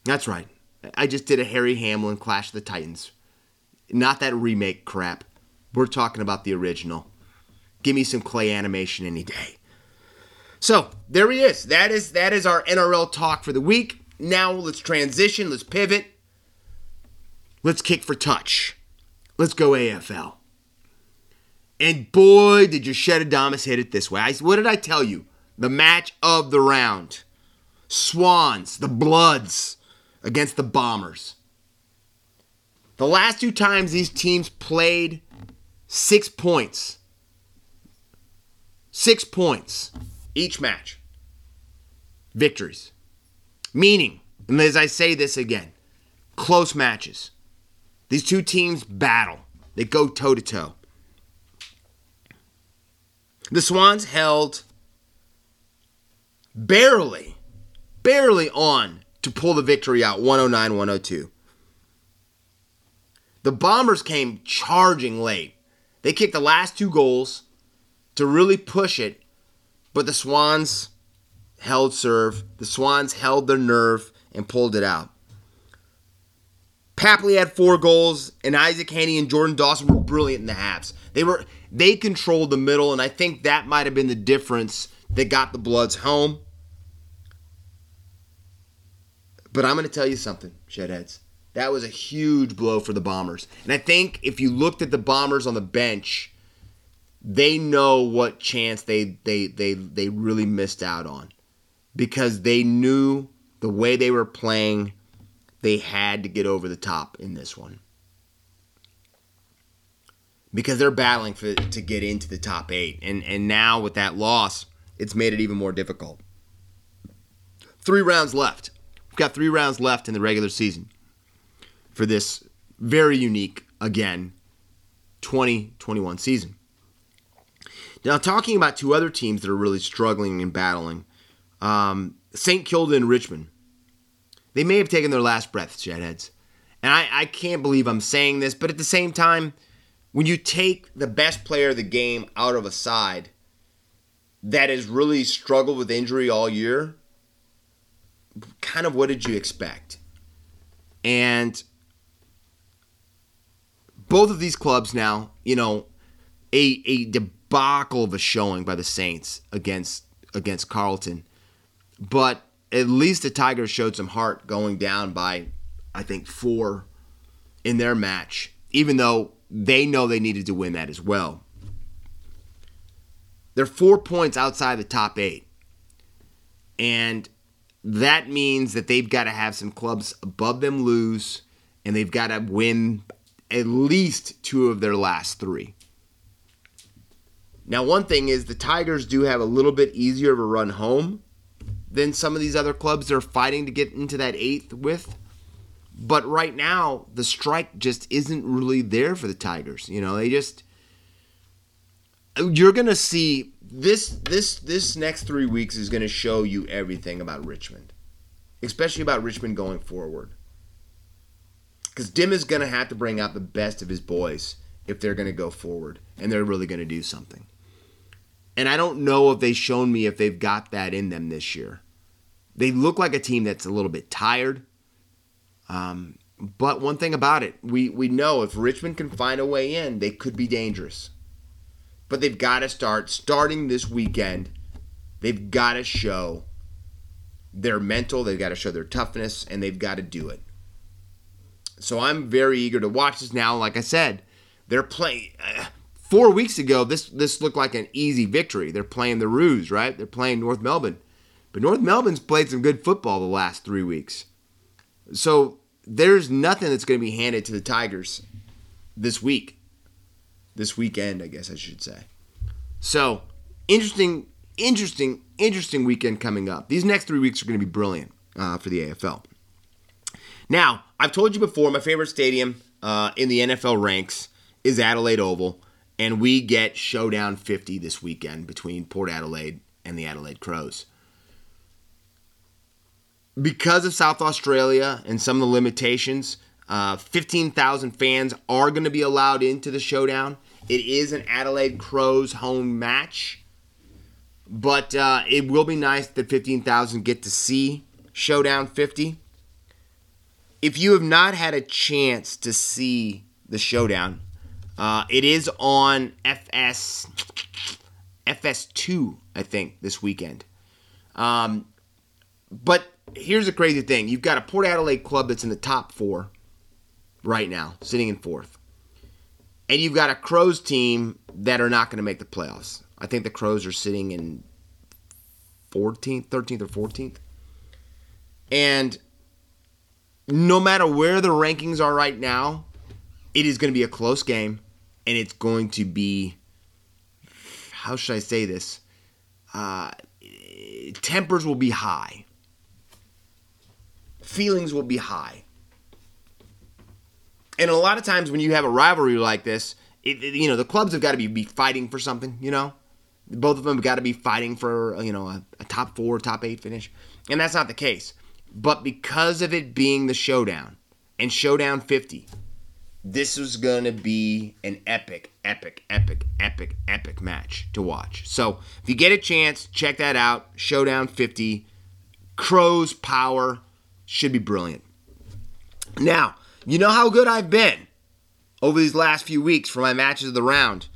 Speaker 2: That's right. I just did a Harry Hamlin Clash of the Titans. Not that remake crap. We're talking about the original. Give me some clay animation any day. So there he is. That is that is our NRL talk for the week. Now let's transition. Let's pivot. Let's kick for touch. Let's go AFL. And boy, did Joshed Adamas hit it this way. I, what did I tell you? The match of the round. Swans, the Bloods, against the Bombers. The last two times these teams played, six points. Six points each match. Victories. Meaning, and as I say this again, close matches. These two teams battle, they go toe to toe. The Swans held barely, barely on to pull the victory out 109 102. The Bombers came charging late. They kicked the last two goals to really push it, but the Swans held serve. The Swans held their nerve and pulled it out. Papley had four goals, and Isaac Heeney and Jordan Dawson were brilliant in the halves. They were they controlled the middle, and I think that might have been the difference that got the Bloods home. But I'm going to tell you something, Shedheads. That was a huge blow for the Bombers. And I think if you looked at the Bombers on the bench, they know what chance they they they they really missed out on because they knew the way they were playing they had to get over the top in this one because they're battling for to get into the top 8 and and now with that loss it's made it even more difficult 3 rounds left we've got 3 rounds left in the regular season for this very unique again 2021 season now, talking about two other teams that are really struggling and battling, um, St. Kilda and Richmond. They may have taken their last breath, Shedheads. And I, I can't believe I'm saying this, but at the same time, when you take the best player of the game out of a side that has really struggled with injury all year, kind of what did you expect? And both of these clubs now, you know, a, a debacle of a showing by the Saints against against Carlton. But at least the Tigers showed some heart going down by I think 4 in their match, even though they know they needed to win that as well. They're 4 points outside the top 8. And that means that they've got to have some clubs above them lose and they've got to win at least two of their last 3. Now, one thing is the Tigers do have a little bit easier of a run home than some of these other clubs they're fighting to get into that eighth with. But right now, the strike just isn't really there for the Tigers. You know, they just you're gonna see this this this next three weeks is gonna show you everything about Richmond, especially about Richmond going forward. Because Dim is gonna have to bring out the best of his boys if they're gonna go forward, and they're really gonna do something. And I don't know if they've shown me if they've got that in them this year. They look like a team that's a little bit tired. Um, but one thing about it, we, we know if Richmond can find a way in, they could be dangerous. But they've got to start starting this weekend. They've got to show their mental, they've got to show their toughness, and they've got to do it. So I'm very eager to watch this now. Like I said, they're playing. Uh, four weeks ago, this this looked like an easy victory. They're playing the Roos, right? They're playing North Melbourne, but North Melbourne's played some good football the last three weeks. So there's nothing that's going to be handed to the Tigers this week, this weekend, I guess I should say. So interesting, interesting, interesting weekend coming up. These next three weeks are going to be brilliant uh, for the AFL. Now, I've told you before, my favorite stadium uh, in the NFL ranks is Adelaide Oval, and we get Showdown 50 this weekend between Port Adelaide and the Adelaide Crows. Because of South Australia and some of the limitations, uh, 15,000 fans are going to be allowed into the showdown. It is an Adelaide Crows home match, but uh, it will be nice that 15,000 get to see Showdown 50. If you have not had a chance to see the Showdown, uh, it is on FS FS2, I think, this weekend. Um, but here's the crazy thing: you've got a Port Adelaide club that's in the top four right now, sitting in fourth. And you've got a Crows team that are not going to make the playoffs. I think the Crows are sitting in 14th, 13th, or 14th. And no matter where the rankings are right now, it is going to be a close game. And it's going to be, how should I say this? Uh, tempers will be high, feelings will be high. And a lot of times when you have a rivalry like this, it, it, you know the clubs have got to be, be fighting for something. You know, both of them have got to be fighting for you know a, a top four, top eight finish, and that's not the case. But because of it being the showdown and showdown 50, this was going to be an epic, epic, epic, epic, epic match to watch. So if you get a chance, check that out. Showdown 50, Crows Power should be brilliant. Now, you know how good I've been over these last few weeks for my matches of the round.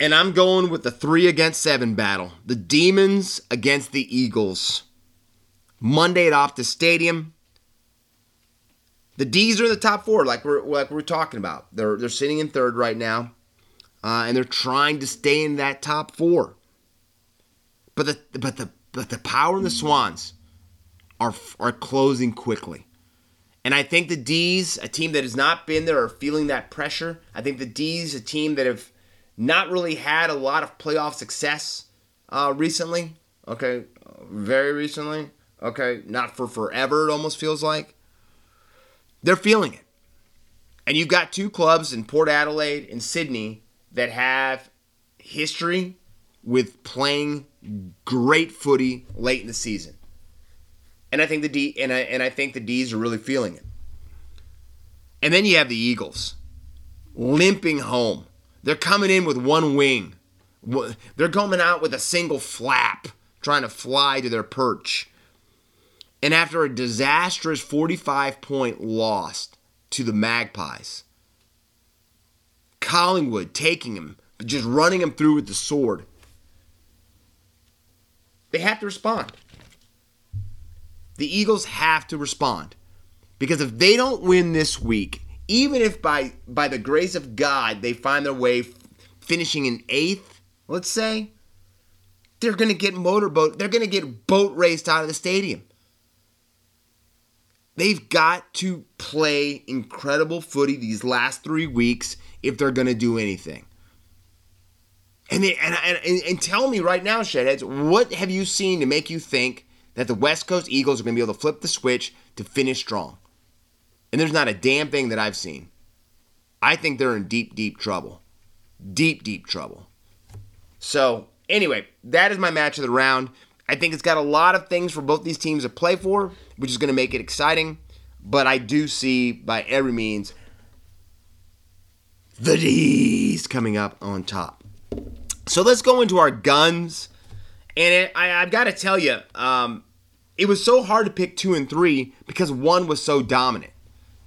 Speaker 2: And I'm going with the three against seven battle. The Demons against the Eagles. Monday at Optus Stadium. The D's are in the top four, like we're like we're talking about. They're they're sitting in third right now, uh, and they're trying to stay in that top four. But the but the but the Power and the Swans are are closing quickly. And I think the D's, a team that has not been there, are feeling that pressure. I think the D's, a team that have not really had a lot of playoff success uh, recently. Okay, very recently. Okay, not for forever. It almost feels like they're feeling it. And you've got two clubs in Port Adelaide and Sydney that have history with playing great footy late in the season. And I think the D and I, and I think the D's are really feeling it. And then you have the Eagles limping home. They're coming in with one wing. They're coming out with a single flap, trying to fly to their perch. And after a disastrous 45 point loss to the Magpies, Collingwood taking him, just running him through with the sword, they have to respond. The Eagles have to respond. Because if they don't win this week, even if by by the grace of God they find their way finishing in eighth, let's say, they're going to get motorboat. They're to get boat raced out of the stadium. They've got to play incredible footy these last three weeks if they're going to do anything. And, they, and, and, and tell me right now, Shedheads, what have you seen to make you think that the West Coast Eagles are going to be able to flip the switch to finish strong. And there's not a damn thing that I've seen. I think they're in deep, deep trouble. Deep, deep trouble. So, anyway, that is my match of the round. I think it's got a lot of things for both these teams to play for, which is going to make it exciting. But I do see, by every means, the D's coming up on top. So let's go into our guns. And it, I, have got to tell you, um, it was so hard to pick two and three because one was so dominant.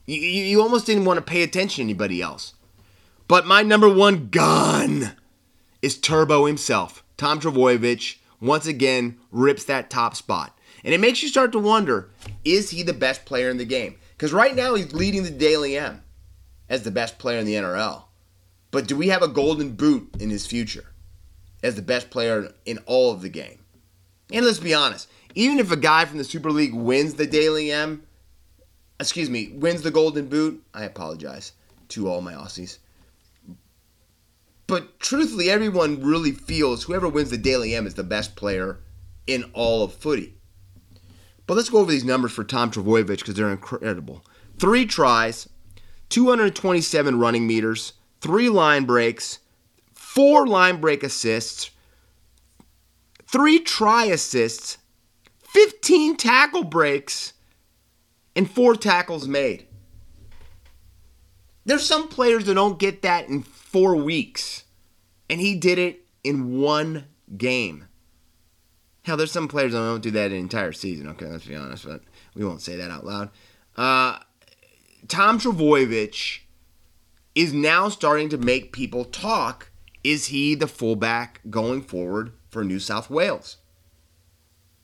Speaker 2: You, you, you almost didn't want to pay attention to anybody else. But my number one gun is Turbo himself. Tom Trbojevic once again rips that top spot. And it makes you start to wonder is he the best player in the game? Because right now he's leading the Dally M as the best player in the NRL. But do we have a golden boot in his future as the best player in all of the game? And let's be honest, even if a guy from the Super League wins the Dally M, excuse me, wins the Golden Boot, I apologize to all my Aussies. But truthfully, everyone really feels whoever wins the Dally M is the best player in all of footy. But let's go over these numbers for Tom Trbojevic because they're incredible. Three tries, 227 running meters, three line breaks, four line break assists, three try assists, 15 tackle breaks, and four tackles made. There's some players that don't get that in four weeks, and he did it in one game. Hell, there's some players that don't do that an entire season. Okay, let's be honest, but we won't say that out loud. Uh, Tom Trbojevic is now starting to make people talk. Is he the fullback going forward for New South Wales?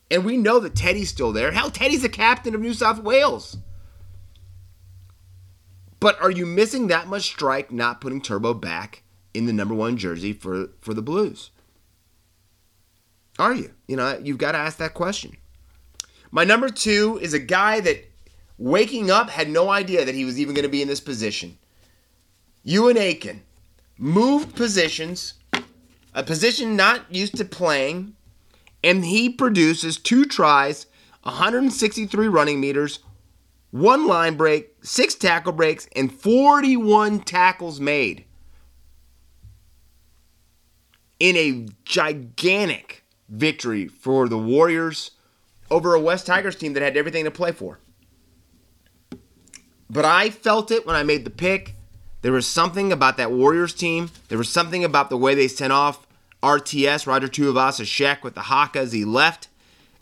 Speaker 2: And we know that Teddy's still there. Hell, Teddy's the captain of New South Wales. But are you missing that much strike not putting Turbo back in the number one jersey for, for the Blues? Are you? You know, you've got to ask that question. My number two is a guy that waking up had no idea that he was even going to be in this position. Euan Aitken moved positions, a position not used to playing, and he produces two tries, 163 running meters, one line break, six tackle breaks, and 41 tackles made in a gigantic victory for the Warriors over a West Tigers team that had everything to play for. But I felt it when I made the pick. There was something about that Warriors team. There was something about the way they sent off RTS, Roger Tuivasa-Sheck with the haka as he left,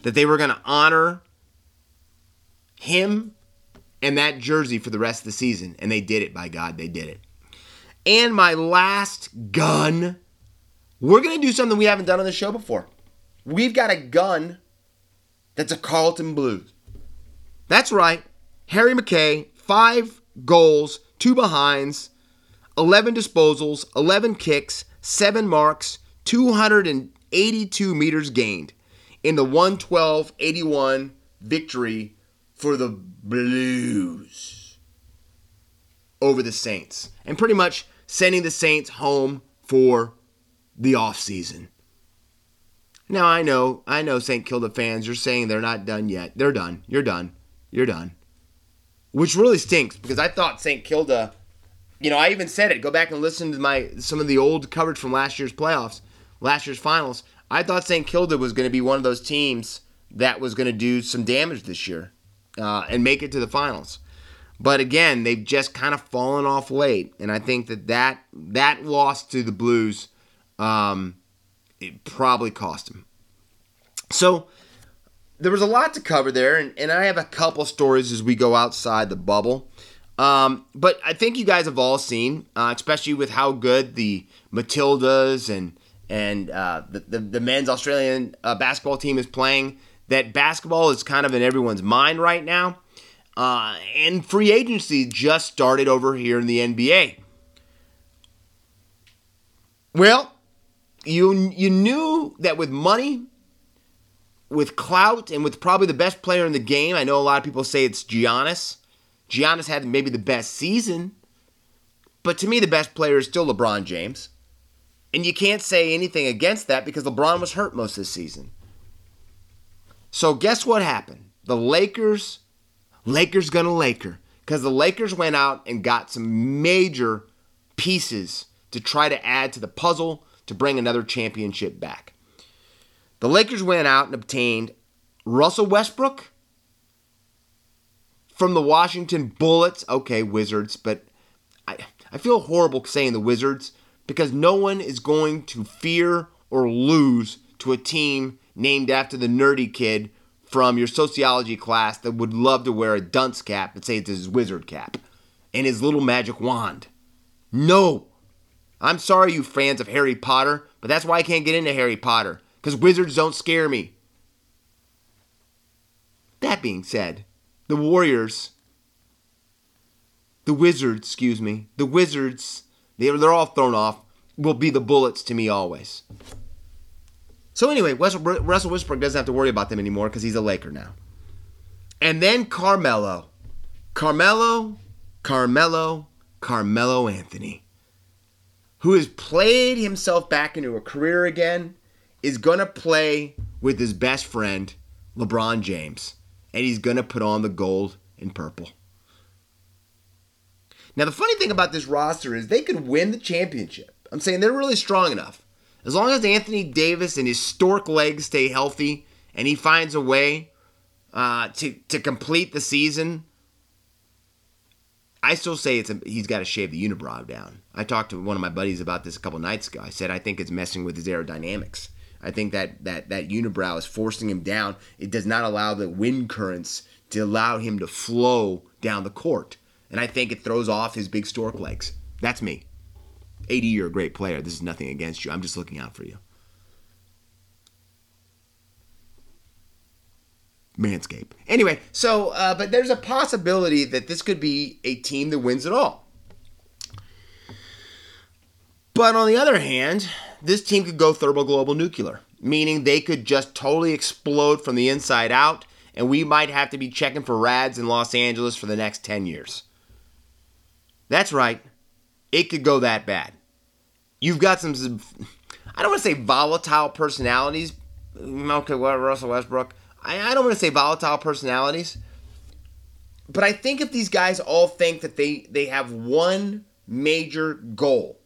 Speaker 2: that they were going to honor him and that jersey for the rest of the season. And they did it, by God, they did it. And my last gun, we're going to do something we haven't done on the show before. We've got a gun that's a Carlton Blues. That's right. Harry McKay, five goals, two behinds, 11 disposals, 11 kicks, seven marks, 282 meters gained in the 112 81 victory for the Blues over the Saints. And pretty much sending the Saints home for the offseason. Now I know, I know St. Kilda fans, you're saying they're not done yet. They're done. You're done. You're done. Which really stinks because I thought St. Kilda, you know, I even said it. Go back and listen to my some of the old coverage from last year's playoffs, last year's finals. I thought St. Kilda was going to be one of those teams that was going to do some damage this year uh, and make it to the finals. But again, they've just kind of fallen off late, and I think that that, that loss to the Blues um, it probably cost them. So there was a lot to cover there, and, and I have a couple stories as we go outside the bubble. Um, but I think you guys have all seen, uh, especially with how good the Matildas and and uh, the, the, the men's Australian uh, basketball team is playing. That basketball is kind of in everyone's mind right now. Uh, and free agency just started over here in the NBA. Well, you you knew that with money, with clout, and with probably the best player in the game. I know a lot of people say it's Giannis. Giannis had maybe the best season, but to me, the best player is still LeBron James. And you can't say anything against that because LeBron was hurt most of the season. So guess what happened? The Lakers, Lakers gonna Laker, because the Lakers went out and got some major pieces to try to add to the puzzle to bring another championship back. The Lakers went out and obtained Russell Westbrook from the Washington Bullets. Okay, Wizards, but I, I feel horrible saying the Wizards because no one is going to fear or lose to a team named after the nerdy kid from your sociology class that would love to wear a dunce cap and say it's his wizard cap and his little magic wand. No, I'm sorry, you fans of Harry Potter, but that's why I can't get into Harry Potter, because wizards don't scare me. That being said, the Warriors, the Wizards, excuse me, the Wizards, they're, they're all thrown off, will be the Bullets to me always. So anyway, Russell Westbrook doesn't have to worry about them anymore because he's a Laker now. And then Carmelo. Carmelo, Carmelo, Carmelo Anthony who has played himself back into a career again, is going to play with his best friend, LeBron James, and he's going to put on the gold and purple. Now, the funny thing about this roster is they could win the championship. I'm saying they're really strong enough. As long as Anthony Davis and his stork legs stay healthy and he finds a way uh, to, to complete the season, I still say it's a, he's got to shave the unibrow down. I talked to one of my buddies about this a couple nights ago. I said I think it's messing with his aerodynamics. I think that that that unibrow is forcing him down. It does not allow the wind currents to allow him to flow down the court and I think it throws off his big stork legs. That's me. 80, you're a great player. This is nothing against you. I'm just looking out for you. Manscape. Anyway, so, uh, but there's a possibility that this could be a team that wins it all. But on the other hand, this team could go thermoglobal nuclear, meaning they could just totally explode from the inside out, and we might have to be checking for rads in Los Angeles for the next 10 years. That's right. It could go that bad. You've got some, I don't want to say volatile personalities. Okay, what, Russell Westbrook? I, I don't want to say volatile personalities. But I think if these guys all think that they, they have one major goal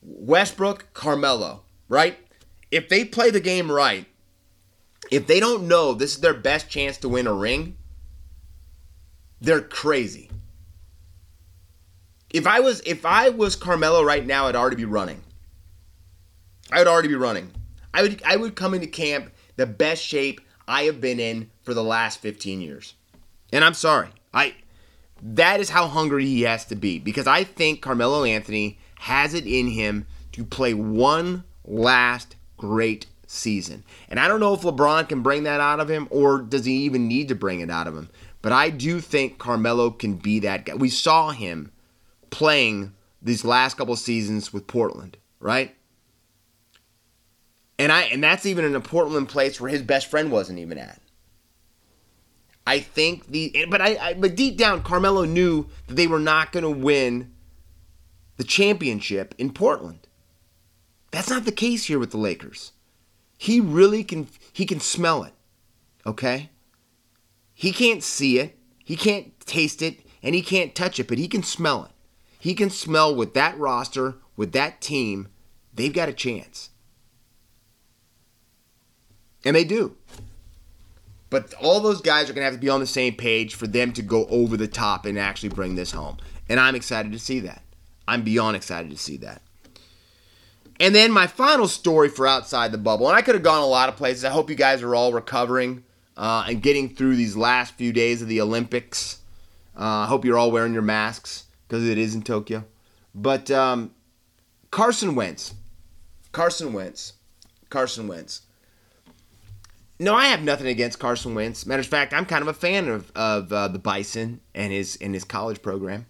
Speaker 2: Westbrook, Carmelo, right? If they play the game right, if they don't know this is their best chance to win a ring, they're crazy. If I was if I was Carmelo right now, I'd already be running. I would already be running. I would I would come into camp the best shape I have been in for the last 15 years. And I'm sorry. I that is how hungry he has to be because I think Carmelo Anthony has it in him to play one last great season. And I don't know if LeBron can bring that out of him or does he even need to bring it out of him. But I do think Carmelo can be that guy. We saw him playing these last couple seasons with Portland, right? And I and that's even in a Portland place where his best friend wasn't even at. I think the but I, I but deep down Carmelo knew that they were not going to win the championship in Portland. That's not the case here with the Lakers. He really can he can smell it. Okay? He can't see it, he can't taste it, and he can't touch it, but he can smell it he can smell with that roster, with that team, they've got a chance. And they do. But all those guys are going to have to be on the same page for them to go over the top and actually bring this home. And I'm excited to see that. I'm beyond excited to see that. And then my final story for outside the bubble, and I could have gone a lot of places. I hope you guys are all recovering uh, and getting through these last few days of the Olympics. Uh, I hope you're all wearing your masks because it is in Tokyo. But um, Carson Wentz, Carson Wentz, Carson Wentz. No, I have nothing against Carson Wentz. Matter of fact, I'm kind of a fan of of uh, the Bison and his and his college program.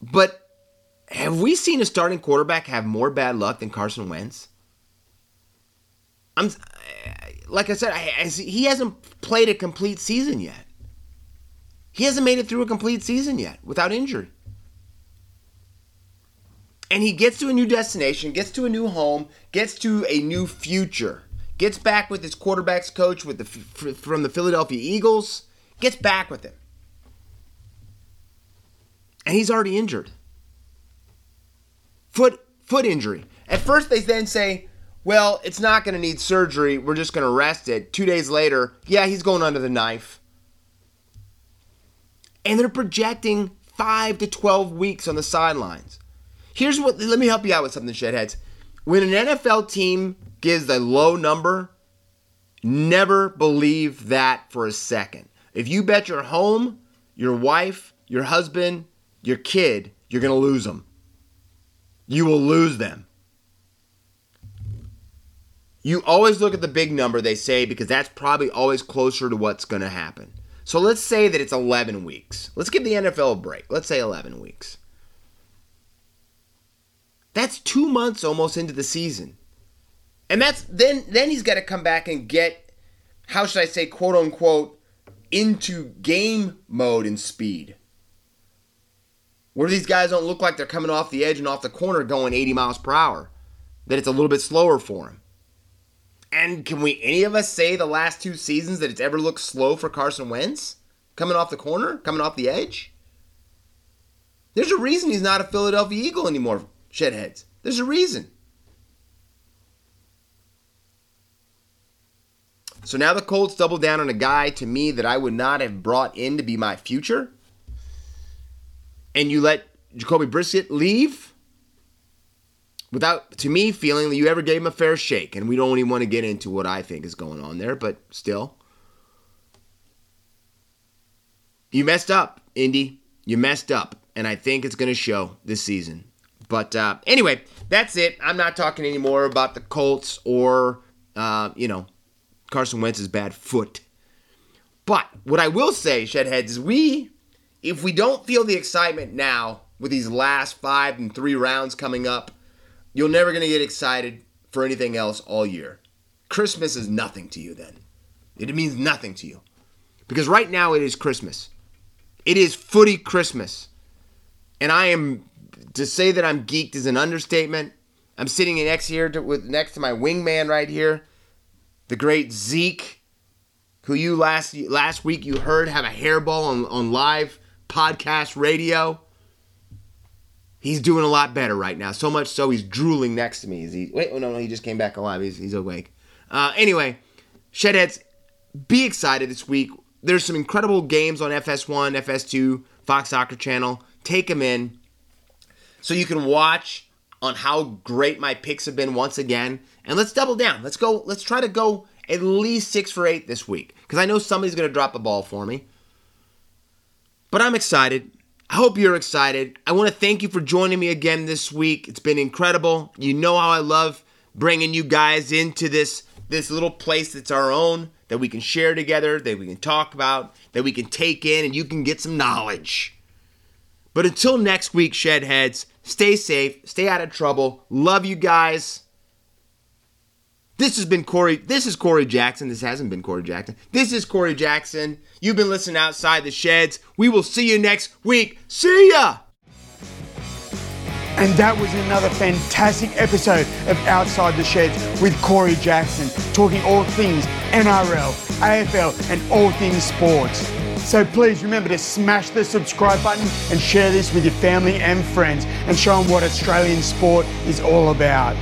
Speaker 2: But have we seen a starting quarterback have more bad luck than Carson Wentz? I'm like I said, I, I, he hasn't played a complete season yet. He hasn't made it through a complete season yet without injury. And he gets to a new destination, gets to a new home, gets to a new future. Gets back with his quarterbacks coach with the from the Philadelphia Eagles, gets back with him. And he's already injured. Foot foot injury. At first they then say, "Well, it's not going to need surgery. We're just going to rest it." 2 days later, yeah, he's going under the knife and they're projecting 5 to 12 weeks on the sidelines. Here's what let me help you out with something, Shedheads. When an NFL team gives a low number, never believe that for a second. If you bet your home, your wife, your husband, your kid, you're going to lose them. You will lose them. You always look at the big number, they say, because that's probably always closer to what's going to happen. So let's say that it's 11 weeks. Let's give the NFL a break. Let's say 11 weeks. That's 2 months almost into the season. And that's then then he's got to come back and get how should I say quote unquote into game mode and speed. where these guys don't look like they're coming off the edge and off the corner going 80 miles per hour, that it's a little bit slower for him. And can we any of us say the last two seasons that it's ever looked slow for Carson Wentz coming off the corner, coming off the edge? There's a reason he's not a Philadelphia Eagle anymore, shedheads. There's a reason. So now the Colts double down on a guy to me that I would not have brought in to be my future. And you let Jacoby Brissett leave without, to me, feeling that you ever gave him a fair shake. And we don't even want to get into what I think is going on there, but still. You messed up, Indy. You messed up. And I think it's going to show this season. But uh, anyway, that's it. I'm not talking anymore about the Colts or, uh, you know, Carson Wentz's bad foot. But what I will say, Shedheads, is we, if we don't feel the excitement now with these last five and three rounds coming up, you're never going to get excited for anything else all year. Christmas is nothing to you then. It means nothing to you. Because right now it is Christmas. It is footy Christmas. And I am, to say that I'm geeked is an understatement. I'm sitting next here to, with next to my wingman right here the great Zeke, who you last last week you heard have a hairball on, on live podcast radio. He's doing a lot better right now. So much so he's drooling next to me. Is he? Wait, oh no, no, he just came back alive. He's, he's awake. Uh, anyway, Shedheads, be excited this week. There's some incredible games on FS1, FS2, Fox Soccer Channel. Take them in so you can watch on how great my picks have been once again. And let's double down. Let's go. Let's try to go at least six for eight this week because I know somebody's going to drop the ball for me. But I'm excited. I hope you're excited. I want to thank you for joining me again this week. It's been incredible. You know how I love bringing you guys into this this little place that's our own that we can share together, that we can talk about, that we can take in, and you can get some knowledge. But until next week, Shedheads, Stay safe, stay out of trouble. Love you guys. This has been Corey. This is Corey Jackson. This hasn't been Corey Jackson. This is Corey Jackson. You've been listening outside the sheds. We will see you next week. See ya!
Speaker 1: And that was another fantastic episode of Outside the Sheds with Corey Jackson, talking all things NRL, AFL, and all things sports. So please remember to smash the subscribe button and share this with your family and friends and show them what Australian sport is all about.